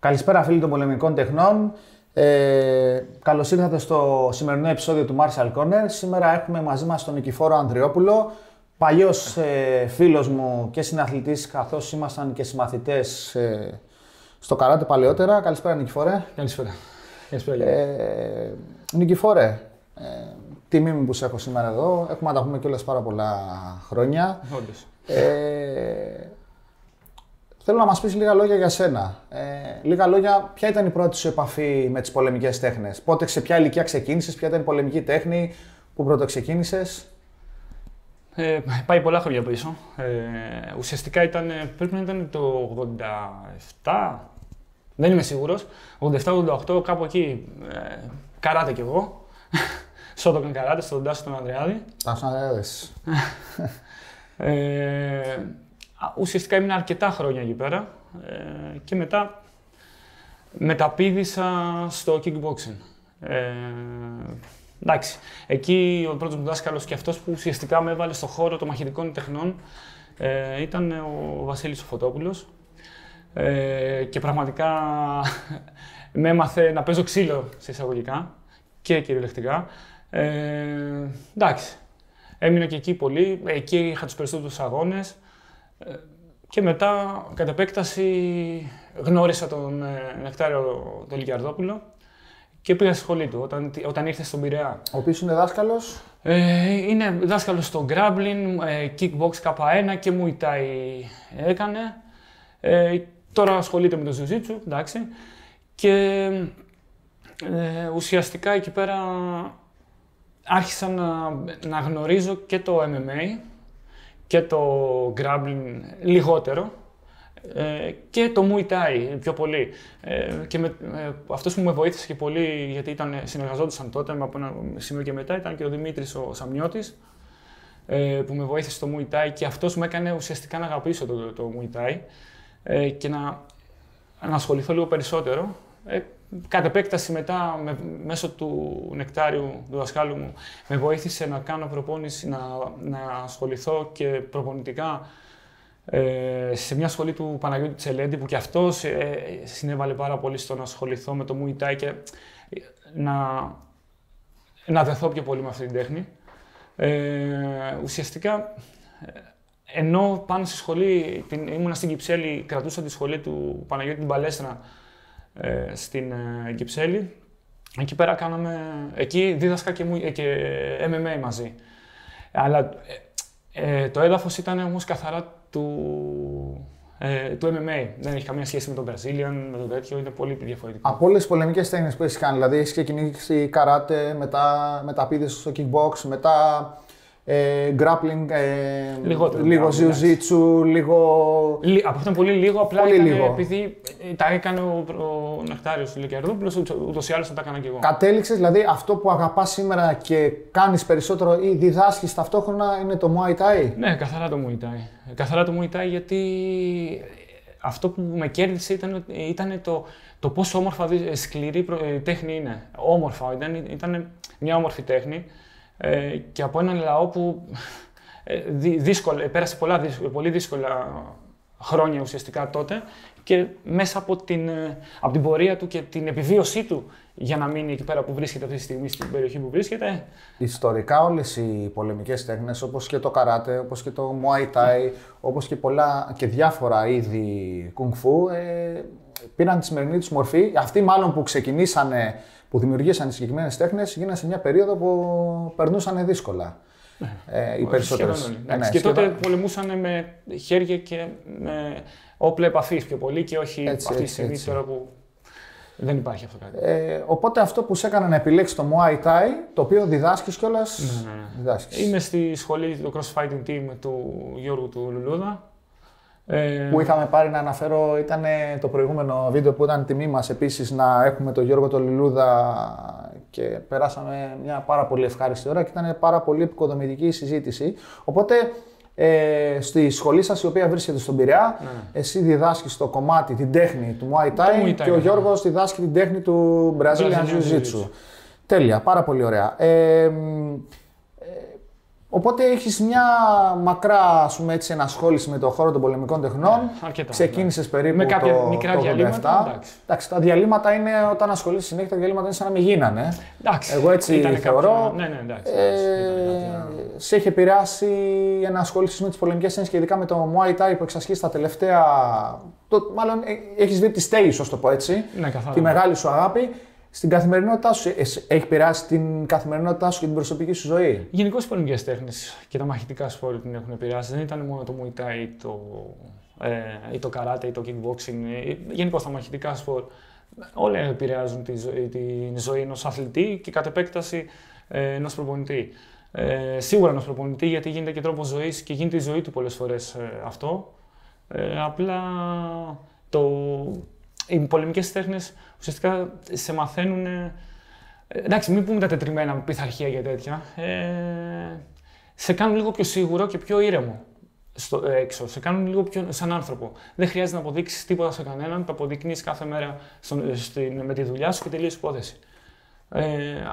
Καλησπέρα φίλοι των πολεμικών τεχνών. Ε, Καλώς ήρθατε στο σημερινό επεισόδιο του Martial Corner. Σήμερα έχουμε μαζί μας τον Νικηφόρο Ανδριόπουλο, παλιός ε, φίλος μου και συναθλητής, καθώς ήμασταν και συμμαθητές ε, στο καράτε παλαιότερα. Καλησπέρα, Νικηφόρε. Καλησπέρα. Καλησπέρα. Ε, Νικηφόρε, ε, τιμή μου που σε έχω σήμερα εδώ. Έχουμε να τα πούμε κιόλας πάρα πολλά χρόνια. Όντως. Ε, θέλω να μας πεις λίγα λόγια για σένα. Ε, λίγα λόγια, ποια ήταν η πρώτη σου επαφή με τις πολεμικές τέχνες; Πότε, σε ποια ηλικία ξεκίνησες, ποια ήταν η πολεμική τέχνη που πρώτο ξεκίνησες; Ε, πάει πολλά χρόνια πίσω. Ε, ουσιαστικά ήταν, πρέπει να ήταν το 87, δεν είμαι σίγουρος. 87-88, κάπου εκεί, ε, καράτε κι εγώ. Σότοκαν καράτε στον Τάσο τον Ανδρεάδη. Τάσο Ανδρεάδης. Ε, α, ουσιαστικά ήμουν αρκετά χρόνια εκεί πέρα ε, και μετά μεταπήδησα στο kickboxing. Ε, εντάξει, εκεί ο πρώτος μου δάσκαλος και αυτός που ουσιαστικά με έβαλε στο χώρο των μαχητικών τεχνών ε, ήταν ο Βασίλης ο Φωτόπουλος ε, και πραγματικά με έμαθε να παίζω ξύλο σε εισαγωγικά και κυριολεκτικά. Ε, εντάξει, έμεινα και εκεί πολύ. Εκεί είχα τους περισσότερους αγώνες. Ε, και μετά, κατ' επέκταση, γνώρισα τον ε, Νεκτάριο τον Λικιαρδόπουλο και πήγα στη σχολή του όταν, όταν ήρθε στον Πειραιά. Ο οποίος είναι δάσκαλος; Ε, είναι δάσκαλος στο grappling, ε, kickbox K1 και Muay Thai έκανε. Ε, τώρα ασχολείται με το Jiu-Jitsu, εντάξει. Και ε, ουσιαστικά εκεί πέρα άρχισα να, να γνωρίζω και το MMA και το grappling λιγότερο ε, και το Muay Thai πιο πολύ. Ε, και με, ε, αυτός που με βοήθησε και πολύ, γιατί ήταν, συνεργαζόντουσαν τότε από ένα σημείο και μετά, ήταν και ο Δημήτρης ο Σαμιώτης, ε, που με βοήθησε στο Muay Thai και αυτός με έκανε ουσιαστικά να αγαπήσω το, το, το Muay Thai ε, και να, να ασχοληθώ λίγο περισσότερο. Ε, Κατ' επέκταση μετά, με, μέσω του νεκτάριου του δασκάλου μου, με βοήθησε να κάνω προπόνηση, να, να ασχοληθώ και προπονητικά ε, σε μια σχολή του Παναγιώτη Τσελέντη, που και αυτός ε, συνέβαλε πάρα πολύ στο να ασχοληθώ με το Muay Thai και να, να δεθώ πιο πολύ με αυτή την τέχνη. Ε, ουσιαστικά, ενώ πάνω στη σχολή, την, ήμουνα στην Κυψέλη, κρατούσα τη σχολή του Παναγιώτη την Παλέστρα, ε, στην ε, Κυψέλη. Εκεί πέρα κάναμε, εκεί δίδασκα και, μου, και MMA μαζί. Αλλά ε, το έδαφος ήταν όμως καθαρά του, ε, του MMA. Δεν έχει καμία σχέση με τον Brazilian, με το τέτοιο, είναι πολύ διαφορετικό. Από όλες τις πολεμικές τέχνες που έχεις κάνει, δηλαδή έχεις ξεκινήσει καράτε, μετά μεταπίδες στο kickbox, μετά ε, grappling, ε, Λιγότερο, λίγο grappling, jiu-jitsu, λίγο... Λι, από αυτό πολύ λίγο, απλά Πολύ ήταν, λίγο. επειδή ε, τα έκανε ο, ο Νεκτάριος του Λικιαρδόπουλος, ούτως ή άλλως θα τα έκανα και εγώ. Κατέληξες, δηλαδή αυτό που αγαπάς σήμερα και κάνεις περισσότερο ή διδάσκεις ταυτόχρονα είναι το Muay Thai; Ναι, καθαρά το Muay Thai. Καθαρά το Muay Thai γιατί αυτό που με κέρδισε ήταν, ήταν το, το πόσο όμορφα δι- σκληρή προ- ε, τέχνη είναι. Όμορφα, ήταν, ήταν μια όμορφη τέχνη ε, και από έναν λαό που ε, δυ- δύσκολα, πέρασε πολλά, δύσκολα, πολύ δύσκολα χρόνια ουσιαστικά τότε και μέσα από την, ε, από την πορεία του και την επιβίωσή του για να μείνει εκεί πέρα που βρίσκεται αυτή τη στιγμή, στην περιοχή που βρίσκεται, Ιστορικά όλες οι πολεμικές τέχνες, όπως και το καράτε, όπως και το Muay Thai, όπως και, πολλά, και διάφορα είδη Kung Fu, ε, πήραν τη σημερινή τους μορφή. Αυτοί μάλλον που ξεκινήσανε, που δημιουργήσαν τις συγκεκριμένες τέχνες, γίνανε σε μια περίοδο που περνούσαν δύσκολα. Ε, οι περισσότερες. Σχεδόν όλοι. Ε, Εντάξει, ναι, και τότε σχεδόν. πολεμούσαν με χέρια και με όπλα επαφής πιο πολύ και όχι Έτσι, αυτή τη έτσι, στιγμή έτσι. τώρα που δεν υπάρχει αυτό κάτι. Ε, οπότε αυτό που σε έκανε να επιλέξεις το Muay Thai, το οποίο διδάσκεις κιόλας, Ναι, ναι, ναι. διδάσκεις. Είμαι στη σχολή, το crossfighting team του Γιώργου του Λουλούδα. Ε, που είχαμε πάρει να αναφέρω ήταν το προηγούμενο βίντεο που ήταν τιμή μας επίσης να έχουμε τον Γιώργο τον Λιλούδα και περάσαμε μια πάρα πολύ ευχάριστη ώρα και ήταν πάρα πολύ επικοδομητική η συζήτηση. Οπότε ε, στη σχολή σας η οποία βρίσκεται στον Πειραιά, εσύ διδάσκεις το κομμάτι, την τέχνη του Muay Thai, Ναι. Muay Thai, και ο ναι. Γιώργος διδάσκει την τέχνη του Brazilian Brazilian Jiu-Jitsu. Jiu-Jitsu. Τέλεια, πάρα πολύ ωραία. Ε, μ, ε, Οπότε έχεις μια μακρά ας πούμε, έτσι, ενασχόληση με το χώρο των πολεμικών τεχνών. Ναι, αρκετά, Ξεκίνησες περίπου Με κάποια το, μικρά το 87. διαλύματα, εντάξει. τα διαλύματα είναι όταν ασχολείσαι συνέχεια, τα διαλύματα είναι σαν να μην γίνανε. Εντάξει. Εγώ έτσι ήτανε θεωρώ. κάποιο- Ναι, ναι, εντάξει. Ε, Ήταν κάτι, σε έχει επηρεάσει η ενασχόληση με τις πολεμικές τέχνε και ειδικά με το Muay Thai που εξασχίσει τα τελευταία. Το, μάλλον έχεις δει τη στέγη, ας το πω έτσι. Ναι, καθαρά. Τη μεγάλη σου αγάπη. Στην καθημερινότητά σου, ε, έχει επηρεάσει την καθημερινότητά σου και την προσωπική σου ζωή; Γενικώ οι πολεμικέ τέχνες και τα μαχητικά σπορ την έχουν επηρεάσει. Δεν ήταν μόνο το Muay Thai ή το, ε, ή το καράτε ή το kickboxing. Γενικώ τα μαχητικά σπορ όλα επηρεάζουν τη, ζωή- την ζωή ενός αθλητή και κατ' επέκταση ε, ενός προπονητή. Ε, σίγουρα ενός προπονητή γιατί γίνεται και τρόπος ζωής και γίνεται η ζωή του πολλές φορές αυτό. Ε, απλά το, οι πολεμικές τέχνες ουσιαστικά σε μαθαίνουν. ε, εντάξει, μην πούμε τα τετριμένα με πειθαρχία και τέτοια. Ε, σε κάνουν λίγο πιο σίγουρο και πιο ήρεμο στο, ε, έξω. Σε κάνουν λίγο πιο σαν άνθρωπο. Δεν χρειάζεται να αποδείξεις τίποτα σε κανέναν. Το αποδεικνύεις κάθε μέρα στον, στην, με τη δουλειά σου και τελείως υπόθεση. Ε,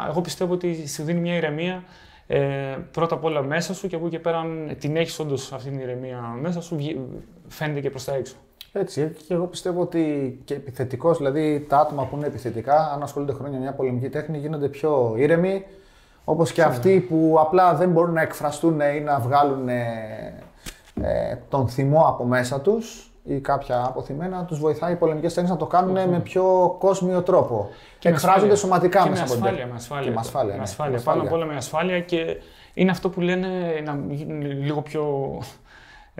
εγώ πιστεύω ότι σου δίνει μια ηρεμία ε, πρώτα απ' όλα μέσα σου και από εκεί και πέρα, αν την έχεις όντως αυτή την ηρεμία μέσα σου, βγει- φαίνεται και προς τα έξω. Έτσι, και εγώ πιστεύω ότι και επιθετικός, δηλαδή τα άτομα που είναι επιθετικά, αν ασχολούνται χρόνια με μια πολεμική τέχνη, γίνονται πιο ήρεμοι. Όπως και αυτοί που απλά δεν μπορούν να εκφραστούν ή να βγάλουν ε, ε, τον θυμό από μέσα τους ή κάποια αποθυμένα, τους βοηθάει οι πολεμικές τέχνες να το κάνουν με πιο κόσμιο τρόπο. Και με εκφράζονται ασφάλεια. σωματικά και μέσα με από την ασφάλεια, τέχνη. με ασφάλεια. Και με ασφάλεια. Με ναι, ασφάλεια. με Πάνω απ' ασφάλεια. όλα με ασφάλεια και είναι αυτό που λένε να γίνει λίγο πιο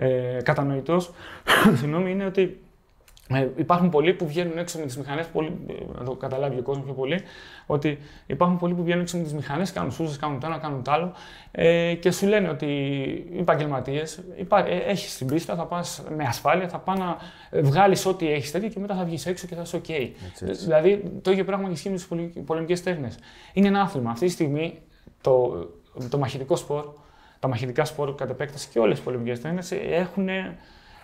ε, κατανοητός. Συγγνώμη, είναι ότι ε, υπάρχουν πολλοί που βγαίνουν έξω με τις μηχανές, να το καταλάβει ο κόσμος πιο πολύ, ότι υπάρχουν πολλοί που βγαίνουν έξω με τις μηχανές, κάνουν σούζες, κάνουν το ένα, κάνουν το άλλο ε, και σου λένε ότι οι επαγγελματίες, έχεις την πίστα, θα πας με ασφάλεια, θα πά να βγάλεις ό,τι έχεις τέτοιο και μετά θα βγεις έξω και θα είσαι OK. έτσι. Δηλαδή το ίδιο πράγμα και ισχύει με τι πολεμικές τέχνες. Είναι ένα άθλημα. Αυτή τη στιγμή το, το μαχητικό σπορ, τα μαχητικά σπορ κατ' επέκταση και όλες οι πολεμικέ τέχνε έχουν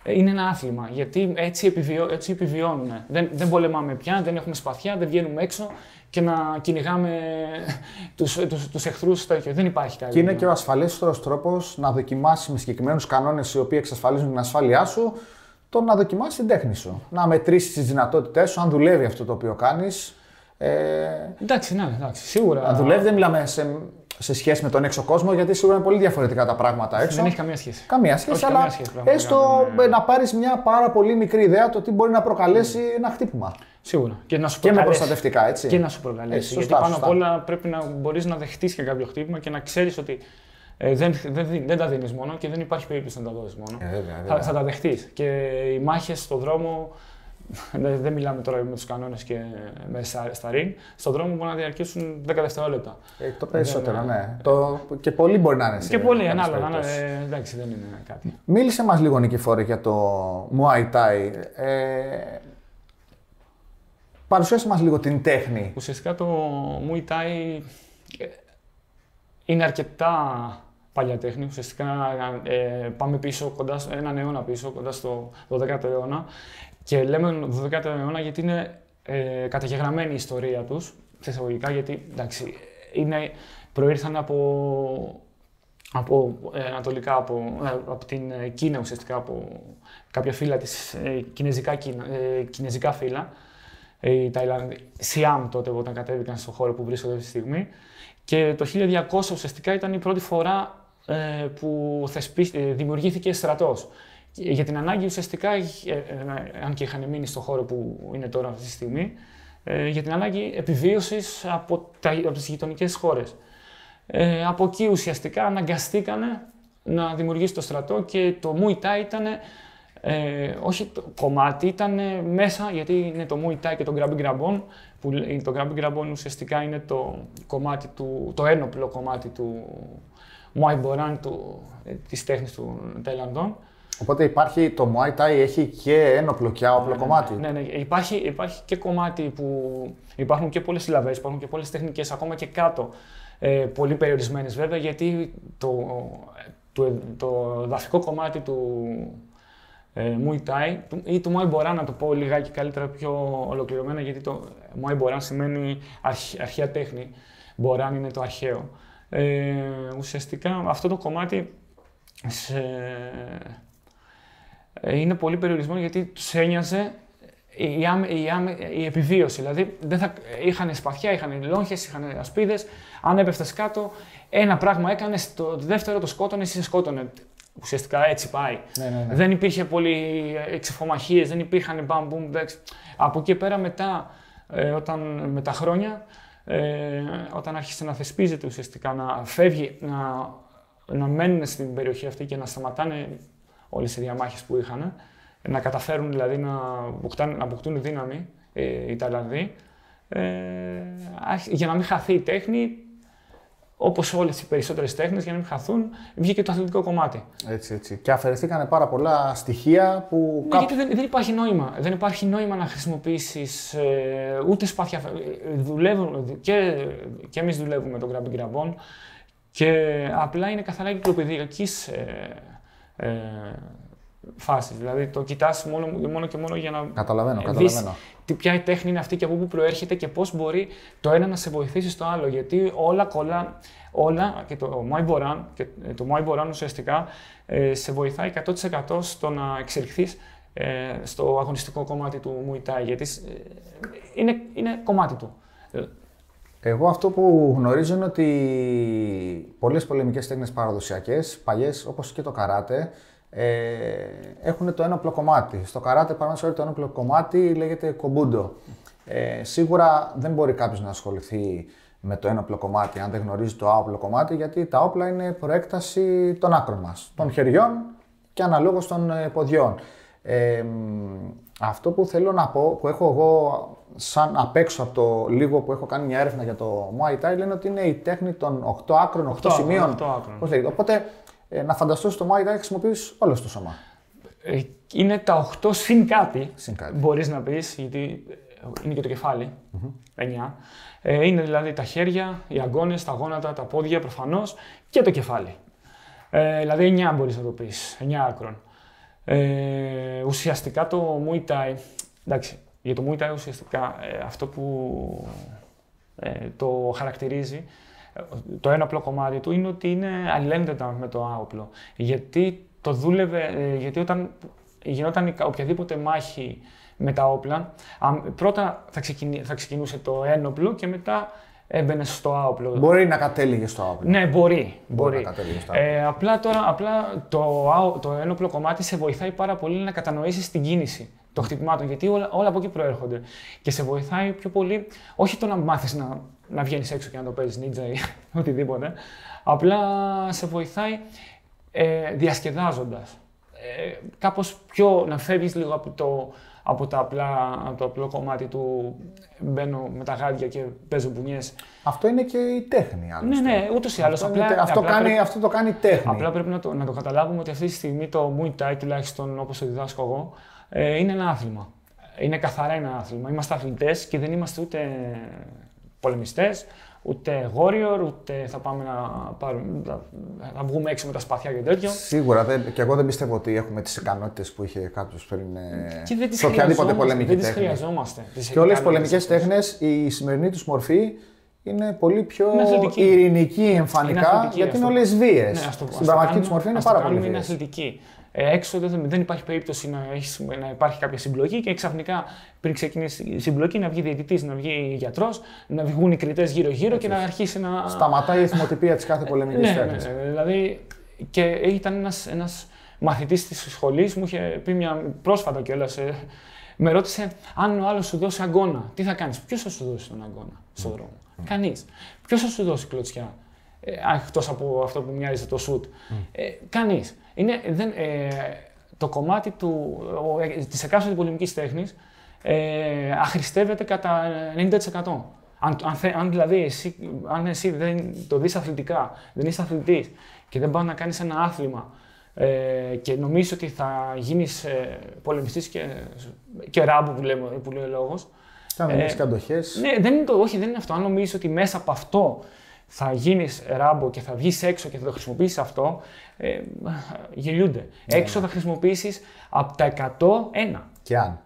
είναι ένα άθλημα. Γιατί έτσι, επιβιώ, έτσι επιβιώνουν. Δεν, δεν πολεμάμε πια, δεν έχουμε σπαθιά, δεν βγαίνουμε έξω και να κυνηγάμε τους, τους, τους εχθρούς. Τέτοιο. Δεν υπάρχει κάτι. Και είναι και ο ασφαλέστερος τρόπος να δοκιμάσει με συγκεκριμένους κανόνες οι οποίοι εξασφαλίζουν την ασφάλειά σου, το να δοκιμάσει την τέχνη σου. Να μετρήσεις τις δυνατότητές σου, αν δουλεύει αυτό το οποίο κάνεις. Ε, Εντάξει, ναι, εντάξει, σίγουρα. αν δουλεύει, δεν μιλάμε σε, σε σχέση με τον έξω κόσμο, γιατί σίγουρα είναι πολύ διαφορετικά τα πράγματα έξω. Δεν έχει καμία σχέση. Καμία σχέση, Όχι, αλλά καμία σχέση, πραγματικά, έστω δεν είναι- να πάρεις μια πάρα πολύ μικρή ιδέα το τι μπορεί να προκαλέσει ένα χτύπημα. Σίγουρα. Και να σου Και με προκαλέσει. προστατευτικά, έτσι. Και να σου προκαλέσει. Έτσι, σωστά, γιατί πάνω σωστά. απ' όλα πρέπει να μπορείς να δεχτείς και κάποιο χτύπημα και να ξέρεις ότι ε, δεν, δεν, δι- δεν τα δίνεις μόνο και δεν υπάρχει περίπτωση να τα δώσεις μόνο. Ε, βέβαια, θα, βέβαια. θα τα δεχτείς. Και οι μάχες στον δρόμο. Δεν, δεν μιλάμε τώρα με τους κανόνες και με στα, στα ring. Στον δρόμο μπορεί να διαρκέσουν 10 δευτερόλεπτα. Ε, το περισσότερο, Δεν- ναι. Το, και πολύ μπορεί να είναι. σε και πολύ κάποιες ανάλογα. ναι, περιπτώσεις. ε, εντάξει, δεν είναι κάτι. Μίλησε μας λίγο Νικηφόρη για το Muay Thai. Ε, παρουσίασε μας λίγο την τέχνη. Ουσιαστικά το Muay Thai ε, είναι αρκετά παλιά τέχνη. Ουσιαστικά ε, πάμε πίσω, κοντά, στο- έναν αιώνα πίσω, κοντά στο 12ο αιώνα. Και λέμε 12ο αιώνα γιατί είναι ε, καταγεγραμμένη η ιστορία τους, σε εισαγωγικά, γιατί εντάξει, είναι, προήρθαν από, από ε, ανατολικά, από, ε, από την ε, Κίνα ουσιαστικά, από κάποια φύλλα της, ε, κινέζικα, Κίνα, ε, κινέζικα φύλλα ε, οι Ταϊλανδοί, Σιάμ τότε όταν κατέβηκαν στον χώρο που βρίσκονται αυτή τη στιγμή. Και το 1200 ουσιαστικά ήταν η πρώτη φορά ε, που θεσπί, ε, δημιουργήθηκε στρατός. Και Για την ανάγκη ουσιαστικά, ε, ε, αν και είχαν μείνει στον χώρο που είναι τώρα αυτή τη στιγμή, ε, για την ανάγκη επιβίωσης από, τα, από τις γειτονικές χώρες. Ε, από εκεί ουσιαστικά αναγκαστήκανε να δημιουργήσει το στρατό και το Muay Thai ήταν ε, όχι το κομμάτι, ήταν μέσα γιατί είναι το Muay Thai και το Grabbing Grabon που λέ- το Grabbing Grabon ουσιαστικά είναι το κομμάτι του, το ένοπλο κομμάτι του Muay Boran, του, ε, της τέχνης του Ταϊλανδών. Οπότε υπάρχει το Muay Thai έχει και ένοπλο και άοπλο κομμάτι. Ναι, ναι, υπάρχει, υπάρχει και κομμάτι που υπάρχουν και πολλές συλλαβές, υπάρχουν και πολλές τεχνικές ακόμα και κάτω. Ε, πολύ περιορισμένες βέβαια, γιατί το, το, το δαφικό κομμάτι του ε, Muay Thai του- ή του Muay Boran, να το πω λιγάκι καλύτερα πιο ολοκληρωμένα, γιατί το Muay Boran σημαίνει αρχ, αρχαία τέχνη. Boran είναι το αρχαίο. Ε, ουσιαστικά αυτό το κομμάτι ε, είναι πολύ περιορισμένο γιατί τους ένοιαζε η, η, η, επιβίωση. Δηλαδή δεν θα, είχαν σπαθιά, είχαν λόγχες, είχαν ασπίδες. Αν έπεφτες κάτω, ένα πράγμα έκανες, το δεύτερο το σκότωνες, εσύ σε σκότωνε. Ουσιαστικά έτσι πάει. Ναι, ναι, ναι. Δεν υπήρχε πολύ εξεφομαχίες, δεν υπήρχαν μπαμ, Από εκεί πέρα μετά, ε, όταν, με τα χρόνια, ε, όταν άρχισε να θεσπίζεται ουσιαστικά, να φεύγει, να, να μένουν στην περιοχή αυτή και να σταματάνε όλες οι διαμάχες που είχαν, να καταφέρουν δηλαδή να, αποκτάν, να αποκτούν δύναμη ε, οι Ταϊλανδοί, ε, για να μην χαθεί η τέχνη, όπως όλες οι περισσότερες τέχνες, για να μην χαθούν, βγήκε το αθλητικό κομμάτι. Έτσι, έτσι. Και αφαιρεθήκαν πάρα πολλά στοιχεία που. Ναι, γιατί δεν, δεν, υπάρχει νόημα. Δεν υπάρχει νόημα να χρησιμοποιήσεις ε, ούτε σπάθια. Ε, δουλεύουν και, και εμείς δουλεύουμε με τον grabbing grabon και απλά είναι καθαρά κυκλοπαιδιακή ε, ε, φάσης. Δηλαδή το κοιτάς μόνο, μόνο και μόνο για να. Καταλαβαίνω, καταλαβαίνω. Τι, ποια η τέχνη είναι αυτή και από πού προέρχεται και πώς μπορεί το ένα να σε βοηθήσει στο άλλο. Γιατί όλα κολλά, όλα και το Muay Boran, και το Muay Boran ουσιαστικά ε, σε βοηθάει 100% στο να εξελιχθείς ε, στο αγωνιστικό κομμάτι του Muay Thai. Γιατί ε, είναι, είναι κομμάτι του. Εγώ αυτό που γνωρίζω είναι ότι πολλές πολεμικές τέχνες παραδοσιακές, παλιές όπως και το καράτε, ε, έχουν το ένοπλο κομμάτι. Στο καράτε, παραδείγματο το ένοπλο κομμάτι λέγεται κομπούντο. Ε, σίγουρα δεν μπορεί κάποιος να ασχοληθεί με το ένοπλο κομμάτι αν δεν γνωρίζει το άοπλο κομμάτι, γιατί τα όπλα είναι προέκταση των άκρων μας, των χεριών και αναλόγως των ε, ποδιών. Ε, αυτό που θέλω να πω, που έχω εγώ σαν απ' έξω από το λίγο που έχω κάνει μια έρευνα για το Muay Thai, λένε ότι είναι η τέχνη των 8 άκρων, 8, 8 σημείων. 8 άκρων. Οπότε ε, να φανταστώ στο Muay Thai χρησιμοποιείς όλο το σώμα. Ε, είναι τα 8 συν κάτι. Συν κάτι. Μπορείς να πεις, γιατί είναι και το κεφάλι. Mm-hmm. 9. Ε, είναι δηλαδή τα χέρια, οι αγκώνε, τα γόνατα, τα πόδια προφανώς και το κεφάλι. Ε, δηλαδή 9 μπορείς να το πεις. 9 άκρων. Ε, ουσιαστικά το Muay Thai, εντάξει, για το Muay Thai ουσιαστικά ε, αυτό που ε, το χαρακτηρίζει, ε, το ένα απλό κομμάτι του είναι ότι είναι αλληλένδετα με το άοπλο. Γιατί το δούλευε, γιατί όταν γινόταν οποιαδήποτε μάχη με τα όπλα, πρώτα θα, θα ξεκινούσε το ένοπλο και μετά έμπαινε στο άοπλο. Μπορεί να κατέληγε στο άοπλο. Ναι, μπορεί. μπορεί. Να στο ε, απλά τώρα απλά το, το ένοπλο κομμάτι σε βοηθάει πάρα πολύ να κατανοήσεις την κίνηση των χτυπημάτων. Γιατί όλα, όλα από εκεί προέρχονται. Και σε βοηθάει πιο πολύ, όχι το να μάθεις να, να βγαίνεις έξω και να το παίζεις νίτζα ή οτιδήποτε. Απλά σε βοηθάει ε, διασκεδάζοντας. Ε, κάπως πιο να φεύγεις λίγο από το από, τα απλά, από το απλό κομμάτι του μπαίνω με τα γάντια και παίζω μπουνιές. Αυτό είναι και η τέχνη, άλλωστε. Ναι, ναι, ούτως ή άλλως. Αυτό, αυτό, κάνει, αυτό το κάνει τέχνη. Απλά πρέπει να το, να το καταλάβουμε ότι αυτή τη στιγμή το Muay Thai, τουλάχιστον όπως το διδάσκω εγώ, ε, είναι ένα άθλημα. Είναι καθαρά ένα άθλημα. Είμαστε αθλητές και δεν είμαστε ούτε πολεμιστές, ούτε warrior, ούτε θα πάμε να, πάρουμε, να, βγούμε έξω με τα σπαθιά και τέτοιο. Σίγουρα. Δεν, και εγώ δεν πιστεύω ότι έχουμε τις ικανότητες που είχε κάποιος πριν. Και δεν τις οποιαδήποτε πολεμική δεν τις χρειαζόμαστε. και όλες οι πολεμικές τέχνες, η σημερινή τους μορφή είναι πολύ πιο είναι ειρηνική εμφανικά, είναι γιατί είναι όλες βίες. Ναι, Στην πραγματική τους μορφή είναι πάρα πολύ. Είναι αθλητική. Ε, έξω δεν, δεν υπάρχει περίπτωση να, έχεις, να υπάρχει κάποια συμπλοκή και ξαφνικά πριν ξεκινήσει η συμπλοκή να βγει διαιτητής, να βγει γιατρός, να βγουν οι κριτές γύρω-γύρω και να αρχίσει να. Σταματάει η θυμοτυπία της κάθε πολεμικής ναι, ναι, ναι, δηλαδή και ήταν ένας ένας μαθητής της σχολής, μου είχε πει μια πρόσφατα κιόλας. Ε, με ρώτησε αν ο άλλος σου δώσει αγκώνα, τι θα κάνεις; Ποιος θα σου δώσει τον αγκώνα στον δρόμο. Mm. Κανείς. Ποιος θα σου δώσει κλωτσιά; Ε, Εκτός από αυτό που μοιάζει το σουτ. Mm. Ε, Κανείς. Είναι, δεν, ε, το κομμάτι του, ε, της εκάστοτε πολεμικής τέχνης ε, αχρηστεύεται κατά 90%. Αν, αν, αν δηλαδή εσύ, αν εσύ δεν το δεις αθλητικά, δεν είσαι αθλητής και δεν πάει να κάνεις ένα άθλημα ε, και νομίζεις ότι θα γίνεις ε, πολεμιστής και, και ράμπο που, λέμε, που λέει ο λόγος. Και αν ε, αντοχές. Ναι, δεν είναι το, όχι, δεν είναι αυτό. Αν νομίζεις ότι μέσα από αυτό θα γίνεις ράμπο και θα βγεις έξω και θα το χρησιμοποιήσεις αυτό, ε, γελιούνται. Ναι, έξω ναι. θα χρησιμοποιήσεις από τα 100 ένα. Και αν.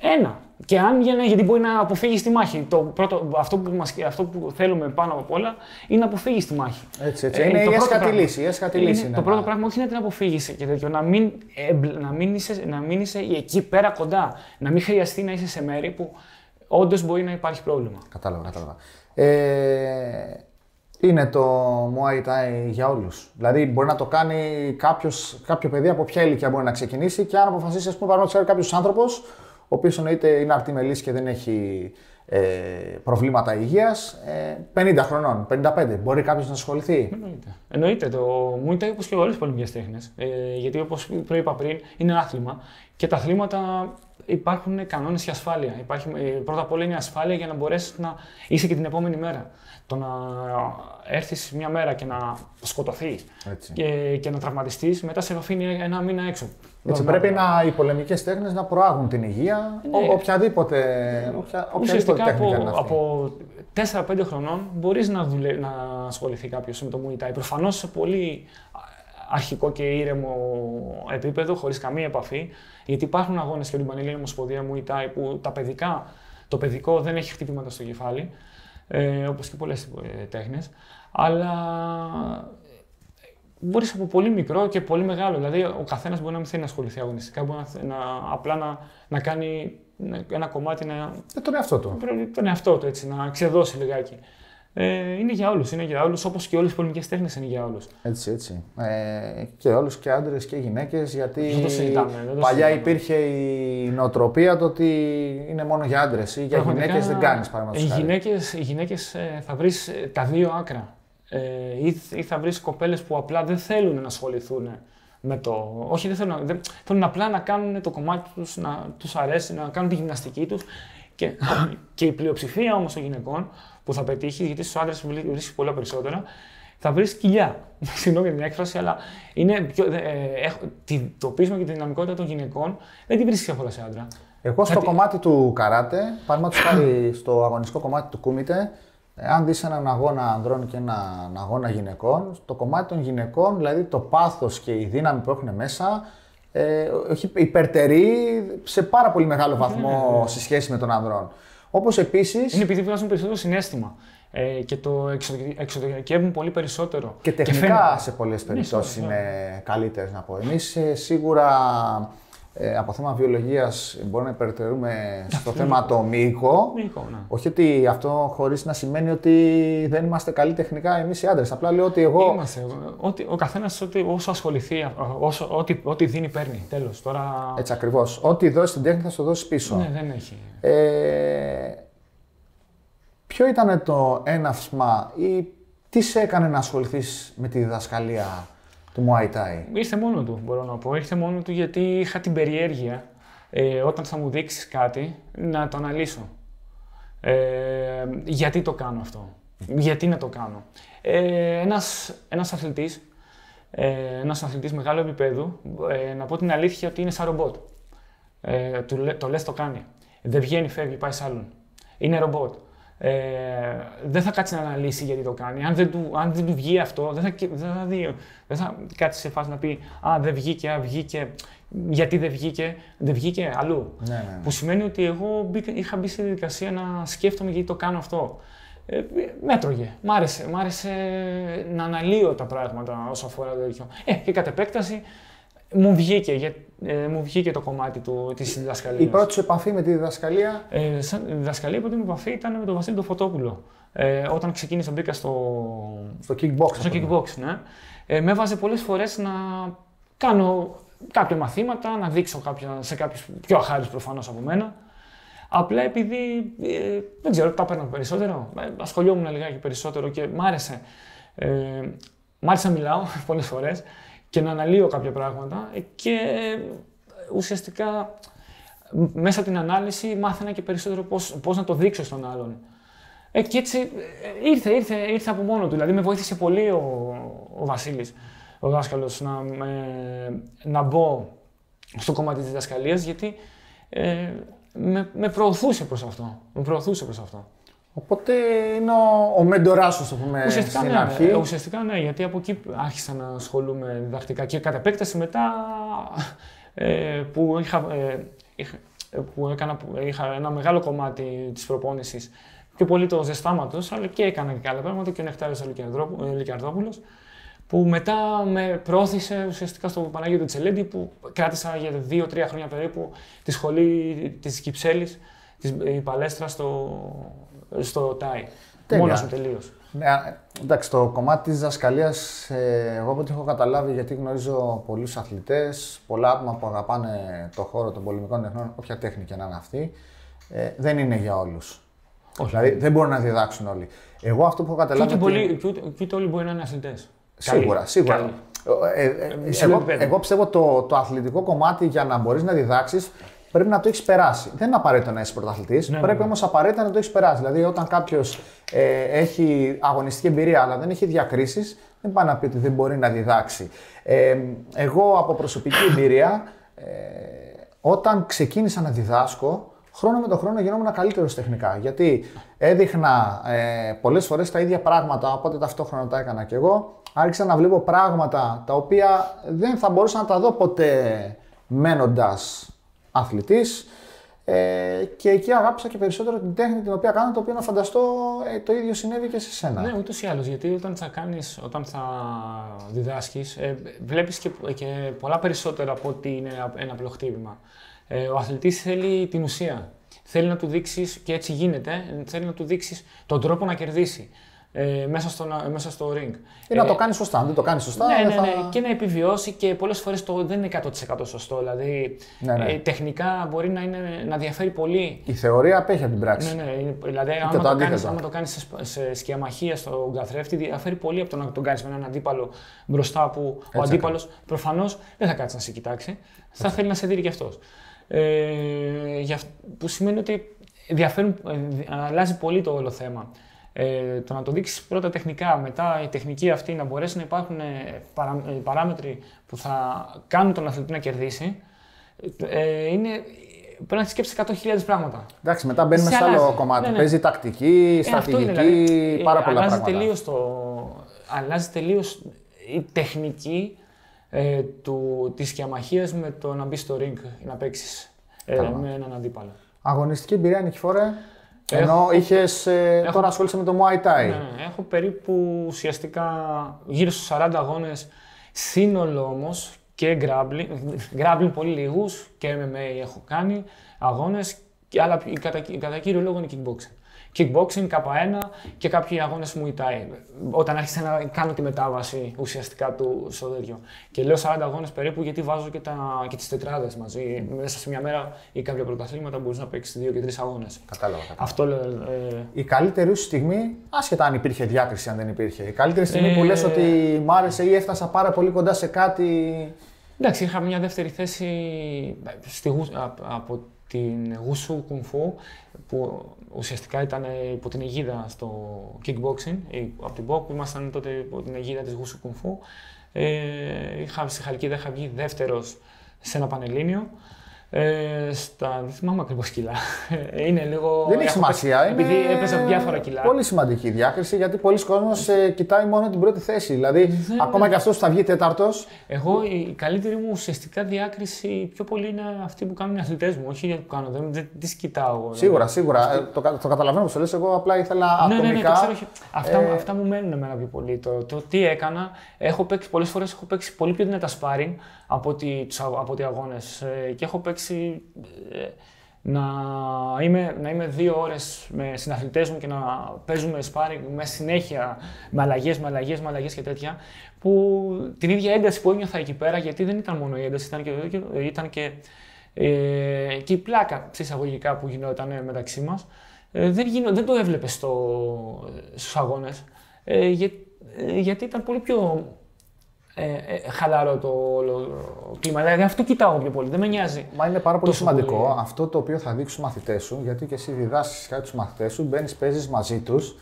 Ένα. Και αν για, γιατί μπορεί να αποφύγεις τη μάχη. Το πρώτο, αυτό, που μας, αυτό που θέλουμε πάνω από όλα είναι να αποφύγεις τη μάχη. Έτσι, έτσι. Ε, είναι η έσχατη λύση. Η λύση το πρώτο πράγμα όχι να την αποφύγεις και τέτοιο. Να μην, να, μην είσαι, να μην είσαι εκεί πέρα κοντά. Να μην χρειαστεί να είσαι σε μέρη που όντως μπορεί να υπάρχει πρόβλημα. Κατάλαβα, κατάλαβα. Ε, είναι το Muay Thai για όλους. Δηλαδή, μπορεί να το κάνει κάποιος, κάποιο παιδί από ποια ηλικία μπορεί να ξεκινήσει και αν αποφασίσει, ας πούμε, παραδείγματο κάποιος άνθρωπος, ο οποίος εννοείται είναι αρτιμελής και δεν έχει ε, προβλήματα υγείας, ε, 50 χρονών, 55. Μπορεί κάποιος να ασχοληθεί; Εννοείται. Εννοείται. Το Muay Thai όπως και όλε τι πολεμικέ τέχνες. Ε, γιατί όπως προείπα πριν, είναι άθλημα και τα αθλήματα υπάρχουν κανόνες και ασφάλεια. Υπάρχει, ε, πρώτα απ' όλα είναι ασφάλεια για να μπορέσεις να είσαι και την επόμενη μέρα. Το να έρθεις μια μέρα και να σκοτωθείς και, και να τραυματιστείς, μετά σε αφήνει ένα μήνα έξω. Έτσι, πρέπει να, οι πολεμικές τέχνες να προάγουν την υγεία, ναι. ο, οποιαδήποτε, οποια, οποιαδήποτε τέχνη από, από 4-5 χρονών μπορείς να, να ασχοληθεί κάποιος με το Muay Thai. Προφανώς σε πολύ αρχικό και ήρεμο επίπεδο, χωρίς καμία επαφή. Γιατί υπάρχουν αγώνες και την Πανελλήνια Ομοσπονδία Muay Thai που τα παιδικά, το παιδικό δεν έχει χτυπήματα στο κεφάλι ε, όπως και πολλές ε, τέχνες. Αλλά μπορείς από πολύ μικρό και πολύ μεγάλο. Δηλαδή, ο καθένας μπορεί να μην θέλει να ασχοληθεί αγωνιστικά, μπορεί να, να, απλά να, να κάνει ένα κομμάτι να. Ε, τον εαυτό του. Τον εαυτό του, έτσι, να ξεδώσει λιγάκι. Ε, είναι για όλους. Είναι για όλους, όπως και όλες οι πολεμικέ τέχνες είναι για όλους. Έτσι, έτσι. Ε, και όλους και άντρες και γυναίκες, γιατί παλιά υπήρχε η νοοτροπία το ότι είναι μόνο για άντρες ή για γυναίκες δεν κάνεις παραδείγματος. Οι γυναίκες γυναίκες, ε, θα βρεις ε, τα δύο άκρα. Ε, ή, ή θα βρεις κοπέλες που απλά δεν θέλουν να ασχοληθούν με το. Όχι, δεν θέλουν, δεν, θέλουν απλά να κάνουν το κομμάτι τους, να τους αρέσει, να κάνουν τη γυμναστική τους. Και, και η πλειοψηφία όμως των γυναικών που θα πετύχει, γιατί στους άντρες βρίσκει πολλά περισσότερα, θα βρει κοιλιά. Συγγνώμη για την έκφραση, αλλά είναι πιο, ε, το πείσμα και τη δυναμικότητα των γυναικών δεν την βρίσκει εύκολα σε άντρα. Εγώ στο κομμάτι του καράτε, παραδείγματο χάρη στο αγωνιστικό κομμάτι του κούμιτε, αν δεις έναν αγώνα ανδρών και έναν αγώνα γυναικών, το κομμάτι των γυναικών, δηλαδή το πάθος και η δύναμη που έχουν μέσα, ε, υπερτερεί σε πάρα πολύ μεγάλο βαθμό σε σχέση με τον ανδρών. Όπως επίση. Είναι επειδή βγάζουν περισσότερο συνέστημα ε, και το εξωτερικεύουν πολύ περισσότερο. Και τεχνικά και σε πολλές περιπτώσεις είναι καλύτερες να πω. Εμείς ε, σίγουρα ε, από θέμα βιολογίας μπορούμε να υπερτερούμε στο θέμα το μύκο. ναι. Όχι ότι αυτό χωρίς να σημαίνει ότι δεν είμαστε καλοί τεχνικά εμείς οι άντρες. Απλά λέω ότι εγώ. Είμαστε. Ότι, ο καθένας όσο ασχοληθεί, όσο, ό,τι, ό,τι δίνει παίρνει. Τέλος. Τώρα... Έτσι ακριβώς. Ό,τι δώσει την τέχνη θα σου δώσει πίσω. Ναι, δεν έχει. Ε, ποιο ήταν το έναυσμα ή τι σε έκανε να ασχοληθείς με τη διδασκαλία; Του Muay Thai. Ήρθε μόνο του, μπορώ να πω. Ήρθε μόνο του γιατί είχα την περιέργεια ε, όταν θα μου δείξεις κάτι να το αναλύσω. Ε, γιατί το κάνω αυτό. Γιατί να το κάνω. Ε, ένας, ένας αθλητής, ε, ένας αθλητής μεγάλου επίπεδου, ε, να πω την αλήθεια ότι είναι σαν ρομπότ. Ε, το, το λες το κάνει. Δεν βγαίνει, φεύγει, πάει σ' άλλον. Είναι ρομπότ ε, δεν θα κάτσει να αναλύσει γιατί το κάνει. Αν δεν του, αν δεν του βγει αυτό, δεν θα, δεν θα, δει, δεν θα κάτσει σε φάση να πει Α, δεν βγήκε, α, βγήκε. Γιατί δεν βγήκε, δεν βγήκε αλλού. Ναι, ναι, ναι. Που σημαίνει ότι εγώ είχα μπει στη διαδικασία να σκέφτομαι γιατί το κάνω αυτό. Ε, μέτρωγε. Μ' άρεσε, μ άρεσε να αναλύω τα πράγματα όσο αφορά το τέτοιο. Ε, και κατ' επέκταση μου βγήκε, ε, μου βγήκε το κομμάτι του, της διδασκαλίας. Η πρώτη σου επαφή με τη διδασκαλία; Ε, σαν, η διδασκαλία, η πρώτη μου επαφή ήταν με τον Βασίλη τον Φωτόπουλο. Ε, όταν ξεκίνησα, μπήκα στο, στο kickbox. Στο kickbox, ναι. Ε, με έβαζε πολλές φορές να κάνω κάποια μαθήματα, να δείξω κάποια, σε κάποιους πιο αχάριστους προφανώς από μένα. Απλά επειδή, ε, δεν ξέρω, τα έπαιρνα περισσότερο, ε, ασχολιόμουν λιγάκι περισσότερο και μ' άρεσε. Ε, μ' άρεσε να μιλάω πολλές φορές και να αναλύω κάποια πράγματα και ουσιαστικά μέσα από την ανάλυση μάθαινα και περισσότερο πώς, πώς να το δείξω στον άλλον. Ε, και έτσι ε, ήρθε, ήρθε, ήρθε από μόνο του. Δηλαδή με βοήθησε πολύ ο, ο Βασίλης, ο δάσκαλος, να, να μπω στο κομμάτι της διδασκαλίας γιατί ε, με, με προωθούσε προς αυτό. Με προωθούσε προς αυτό. Οπότε είναι ο, ο μέντοράς σου, το πούμε, ουσιαστικά, στην ναι, αρχή. Ουσιαστικά ναι, γιατί από εκεί άρχισα να ασχολούμαι διδακτικά και κατ' επέκταση μετά ε, που είχα, ε, είχα, ε, που έκανα, είχα ένα μεγάλο κομμάτι της προπόνησης πιο πολύ το ζεστάματος, αλλά και έκανα και άλλα πράγματα και ο Νεκτάριος Λικιαρδόπουλος που μετά με πρόθυσε ουσιαστικά στο Παναγίο του Τσελέντη που κράτησα για δύο-τρία χρόνια περίπου τη σχολή της Κυψέλης, η παλέστρα στο, στο ΤΑΙ. Μόνος μου τελείως. Ναι, εντάξει, το κομμάτι της διδασκαλία, ε, εγώ από ό,τι έχω καταλάβει, γιατί γνωρίζω πολλούς αθλητές, πολλά άτομα που αγαπάνε το χώρο των πολεμικών τεχνών, όποια τέχνη και να είναι αυτή, ε, δεν είναι για όλους. Δηλαδή δεν μπορούν να διδάξουν όλοι. Εγώ αυτό που έχω καταλάβει. Και, ότι... και, ούτε, όλοι μπορεί να είναι αθλητές. Σίγουρα, σίγουρα. Ε, ε, ε, εγώ, εγώ πιστεύω το, το αθλητικό κομμάτι για να μπορείς να διδάξεις πρέπει να το έχεις περάσει. Δεν είναι απαραίτητο να είσαι πρωταθλητής. Ναι, πρέπει ναι. όμως απαραίτητα να το έχεις περάσει. Δηλαδή, όταν κάποιος ε, έχει αγωνιστική εμπειρία αλλά δεν έχει διακρίσεις, δεν πάει να πει ότι δεν μπορεί να διδάξει. Ε, εγώ από προσωπική εμπειρία, ε, όταν ξεκίνησα να διδάσκω, χρόνο με τον χρόνο γινόμουν καλύτερος τεχνικά. Γιατί έδειχνα ε, πολλές φορές τα ίδια πράγματα, οπότε ταυτόχρονα τα έκανα κι εγώ. Άρχισα να βλέπω πράγματα τα οποία δεν θα μπορούσα να τα δω ποτέ μένοντας αθλητής. Ε, και εκεί αγάπησα και περισσότερο την τέχνη την οποία κάνω, το οποίο να φανταστώ ε, το ίδιο συνέβη και σε σένα. Ναι, ούτως ή άλλως. Γιατί όταν θα κάνεις, όταν θα διδάσκεις, ε, βλέπεις και, και πολλά περισσότερα από ότι είναι ένα απλό χτύπημα. Ε, ο αθλητής θέλει την ουσία. Θέλει να του δείξεις, και έτσι γίνεται, θέλει να του δείξεις τον τρόπο να κερδίσει ε, μέσα, στο, μέσα στο ring. Ή να το κάνεις σωστά. Αν δεν το κάνεις σωστά. Ναι, ναι, ναι, και να επιβιώσει και πολλές φορές το δεν είναι 100% σωστό. Δηλαδή ναι, ναι. Ε, τεχνικά μπορεί να, είναι, να διαφέρει πολύ. Η θεωρία απέχει από την πράξη. Ναι, ναι. Δηλαδή, άμα το, κάνεις, άμα το κάνεις σε, σε σκιαμαχία στον καθρέφτη, διαφέρει πολύ από το να τον κάνεις με έναν αντίπαλο μπροστά που Έτσι, ο αντίπαλος προφανώς δεν θα κάτσει να σε κοιτάξει. Θα θέλει να σε δει και αυτός. Ε, που σημαίνει ότι διαφέρουν, ε, αλλάζει πολύ το όλο θέμα. Ε, το να το δείξεις πρώτα τεχνικά, μετά η τεχνική αυτή να μπορέσει να υπάρχουν ε, παρά, ε, παράμετροι που θα κάνουν τον αθλητή να κερδίσει, ε, είναι, πρέπει να σκέψεις 100.000 πράγματα. Εντάξει, μετά μπαίνουμε σε άλλο κομμάτι. Ναι, ναι. Παίζει τακτική, στρατηγική, δηλαδή, πάρα πολλά αλλάζει πράγματα. Τελείως το, αλλάζει τελείως η τεχνική ε, του, της σκιαμαχίας με το να μπεις στο ring να παίξεις ε, με έναν αντίπαλο. Αγωνιστική εμπειρία, Νικηφόρε. Ενώ είχες. Ε, έχω... Τώρα ασχολείσαι με το Muay Thai. Ναι, ναι, έχω περίπου ουσιαστικά γύρω στους 40 αγώνες σύνολο όμως και grappling. Grappling πολύ λίγους και MMA έχω κάνει αγώνες, αλλά κατά, κατά κύριο λόγο είναι kickboxing kickboxing, K1 και κάποιοι αγώνες μου ητάει. Όταν άρχισα να κάνω τη μετάβαση ουσιαστικά του στο τέτοιο. Και λέω 40 αγώνες περίπου γιατί βάζω και, τα, και τις τετράδες μαζί. Μέσα σε μια μέρα ή κάποια πρωταθλήματα μπορείς να παίξεις δύο και τρεις αγώνες. Κατάλαβα. Αυτό λέω. Ε... Η καλύτερη σου στιγμή, άσχετα αν υπήρχε διάκριση, αν δεν υπήρχε. Η καλύτερη στιγμή ε... που λες ότι μ' άρεσε ή έφτασα πάρα πολύ κοντά σε κάτι. Εντάξει, είχα μια δεύτερη θέση στη, από την Γουσού Κουνφού που ουσιαστικά ήταν υπό την αιγίδα στο kickboxing, από την BOK που ήμασταν τότε υπό την αιγίδα της Γουσού Κουνφού. Ε, είχα, στη Χαλκίδα είχα βγει δεύτερος σε ένα πανελλήνιο. Ε, στα, δεν θυμάμαι ακριβώς κιλά. Ε, είναι λίγο. Δεν έχει σημασία. Επειδή είναι... έπαιζα διάφορα κιλά. Πολύ σημαντική διάκριση γιατί πολλοί κόσμοι ε, κοιτάει μόνο την πρώτη θέση. Δηλαδή, δεν... ακόμα και αυτός που θα βγει τέταρτο. Εγώ η καλύτερη μου ουσιαστικά διάκριση πιο πολύ είναι αυτή που κάνουν οι αθλητές μου. Όχι γιατί που κάνω. Δεν, δεν τις κοιτάω. Σίγουρα, σίγουρα. Ε, το, το καταλαβαίνω που σου λες. Εγώ απλά ήθελα ατομικά. Ναι, ναι, ναι, το ξέρω, αυτά, ε... αυτά μου μένουν εμένα πιο πολύ. Το, το τι έκανα. Έχω παίξει πολλές φορές έχω παίξει πολύ πιο δυνατά sparring από ότι, από ότι αγώνες. Ε, και έχω παίξει ε, να είμαι, να είμαι δύο ώρες με συναθλητές μου και να παίζουμε σπάρι με συνέχεια, με αλλαγές, με αλλαγές, με αλλαγές και τέτοια, που την ίδια ένταση που ένιωθα εκεί πέρα, γιατί δεν ήταν μόνο η ένταση, ήταν και, ήταν και, ε, και η πλάκα εισαγωγικά που γινόταν μεταξύ μας, ε, δεν, γίνω, δεν το έβλεπες στο, στους αγώνες, ε, για, ε, γιατί ήταν πολύ πιο ε, ε, χαλαρό το όλο κλίμα. Δηλαδή αυτό κοιτάω πιο πολύ, δεν με νοιάζει. Μα είναι πάρα πολύ σημαντικό αυτό το οποίο θα δείξει στου μαθητές σου, γιατί και εσύ διδάσκει κάτι του μαθητές σου, μπαίνεις, παίζεις μαζί τους.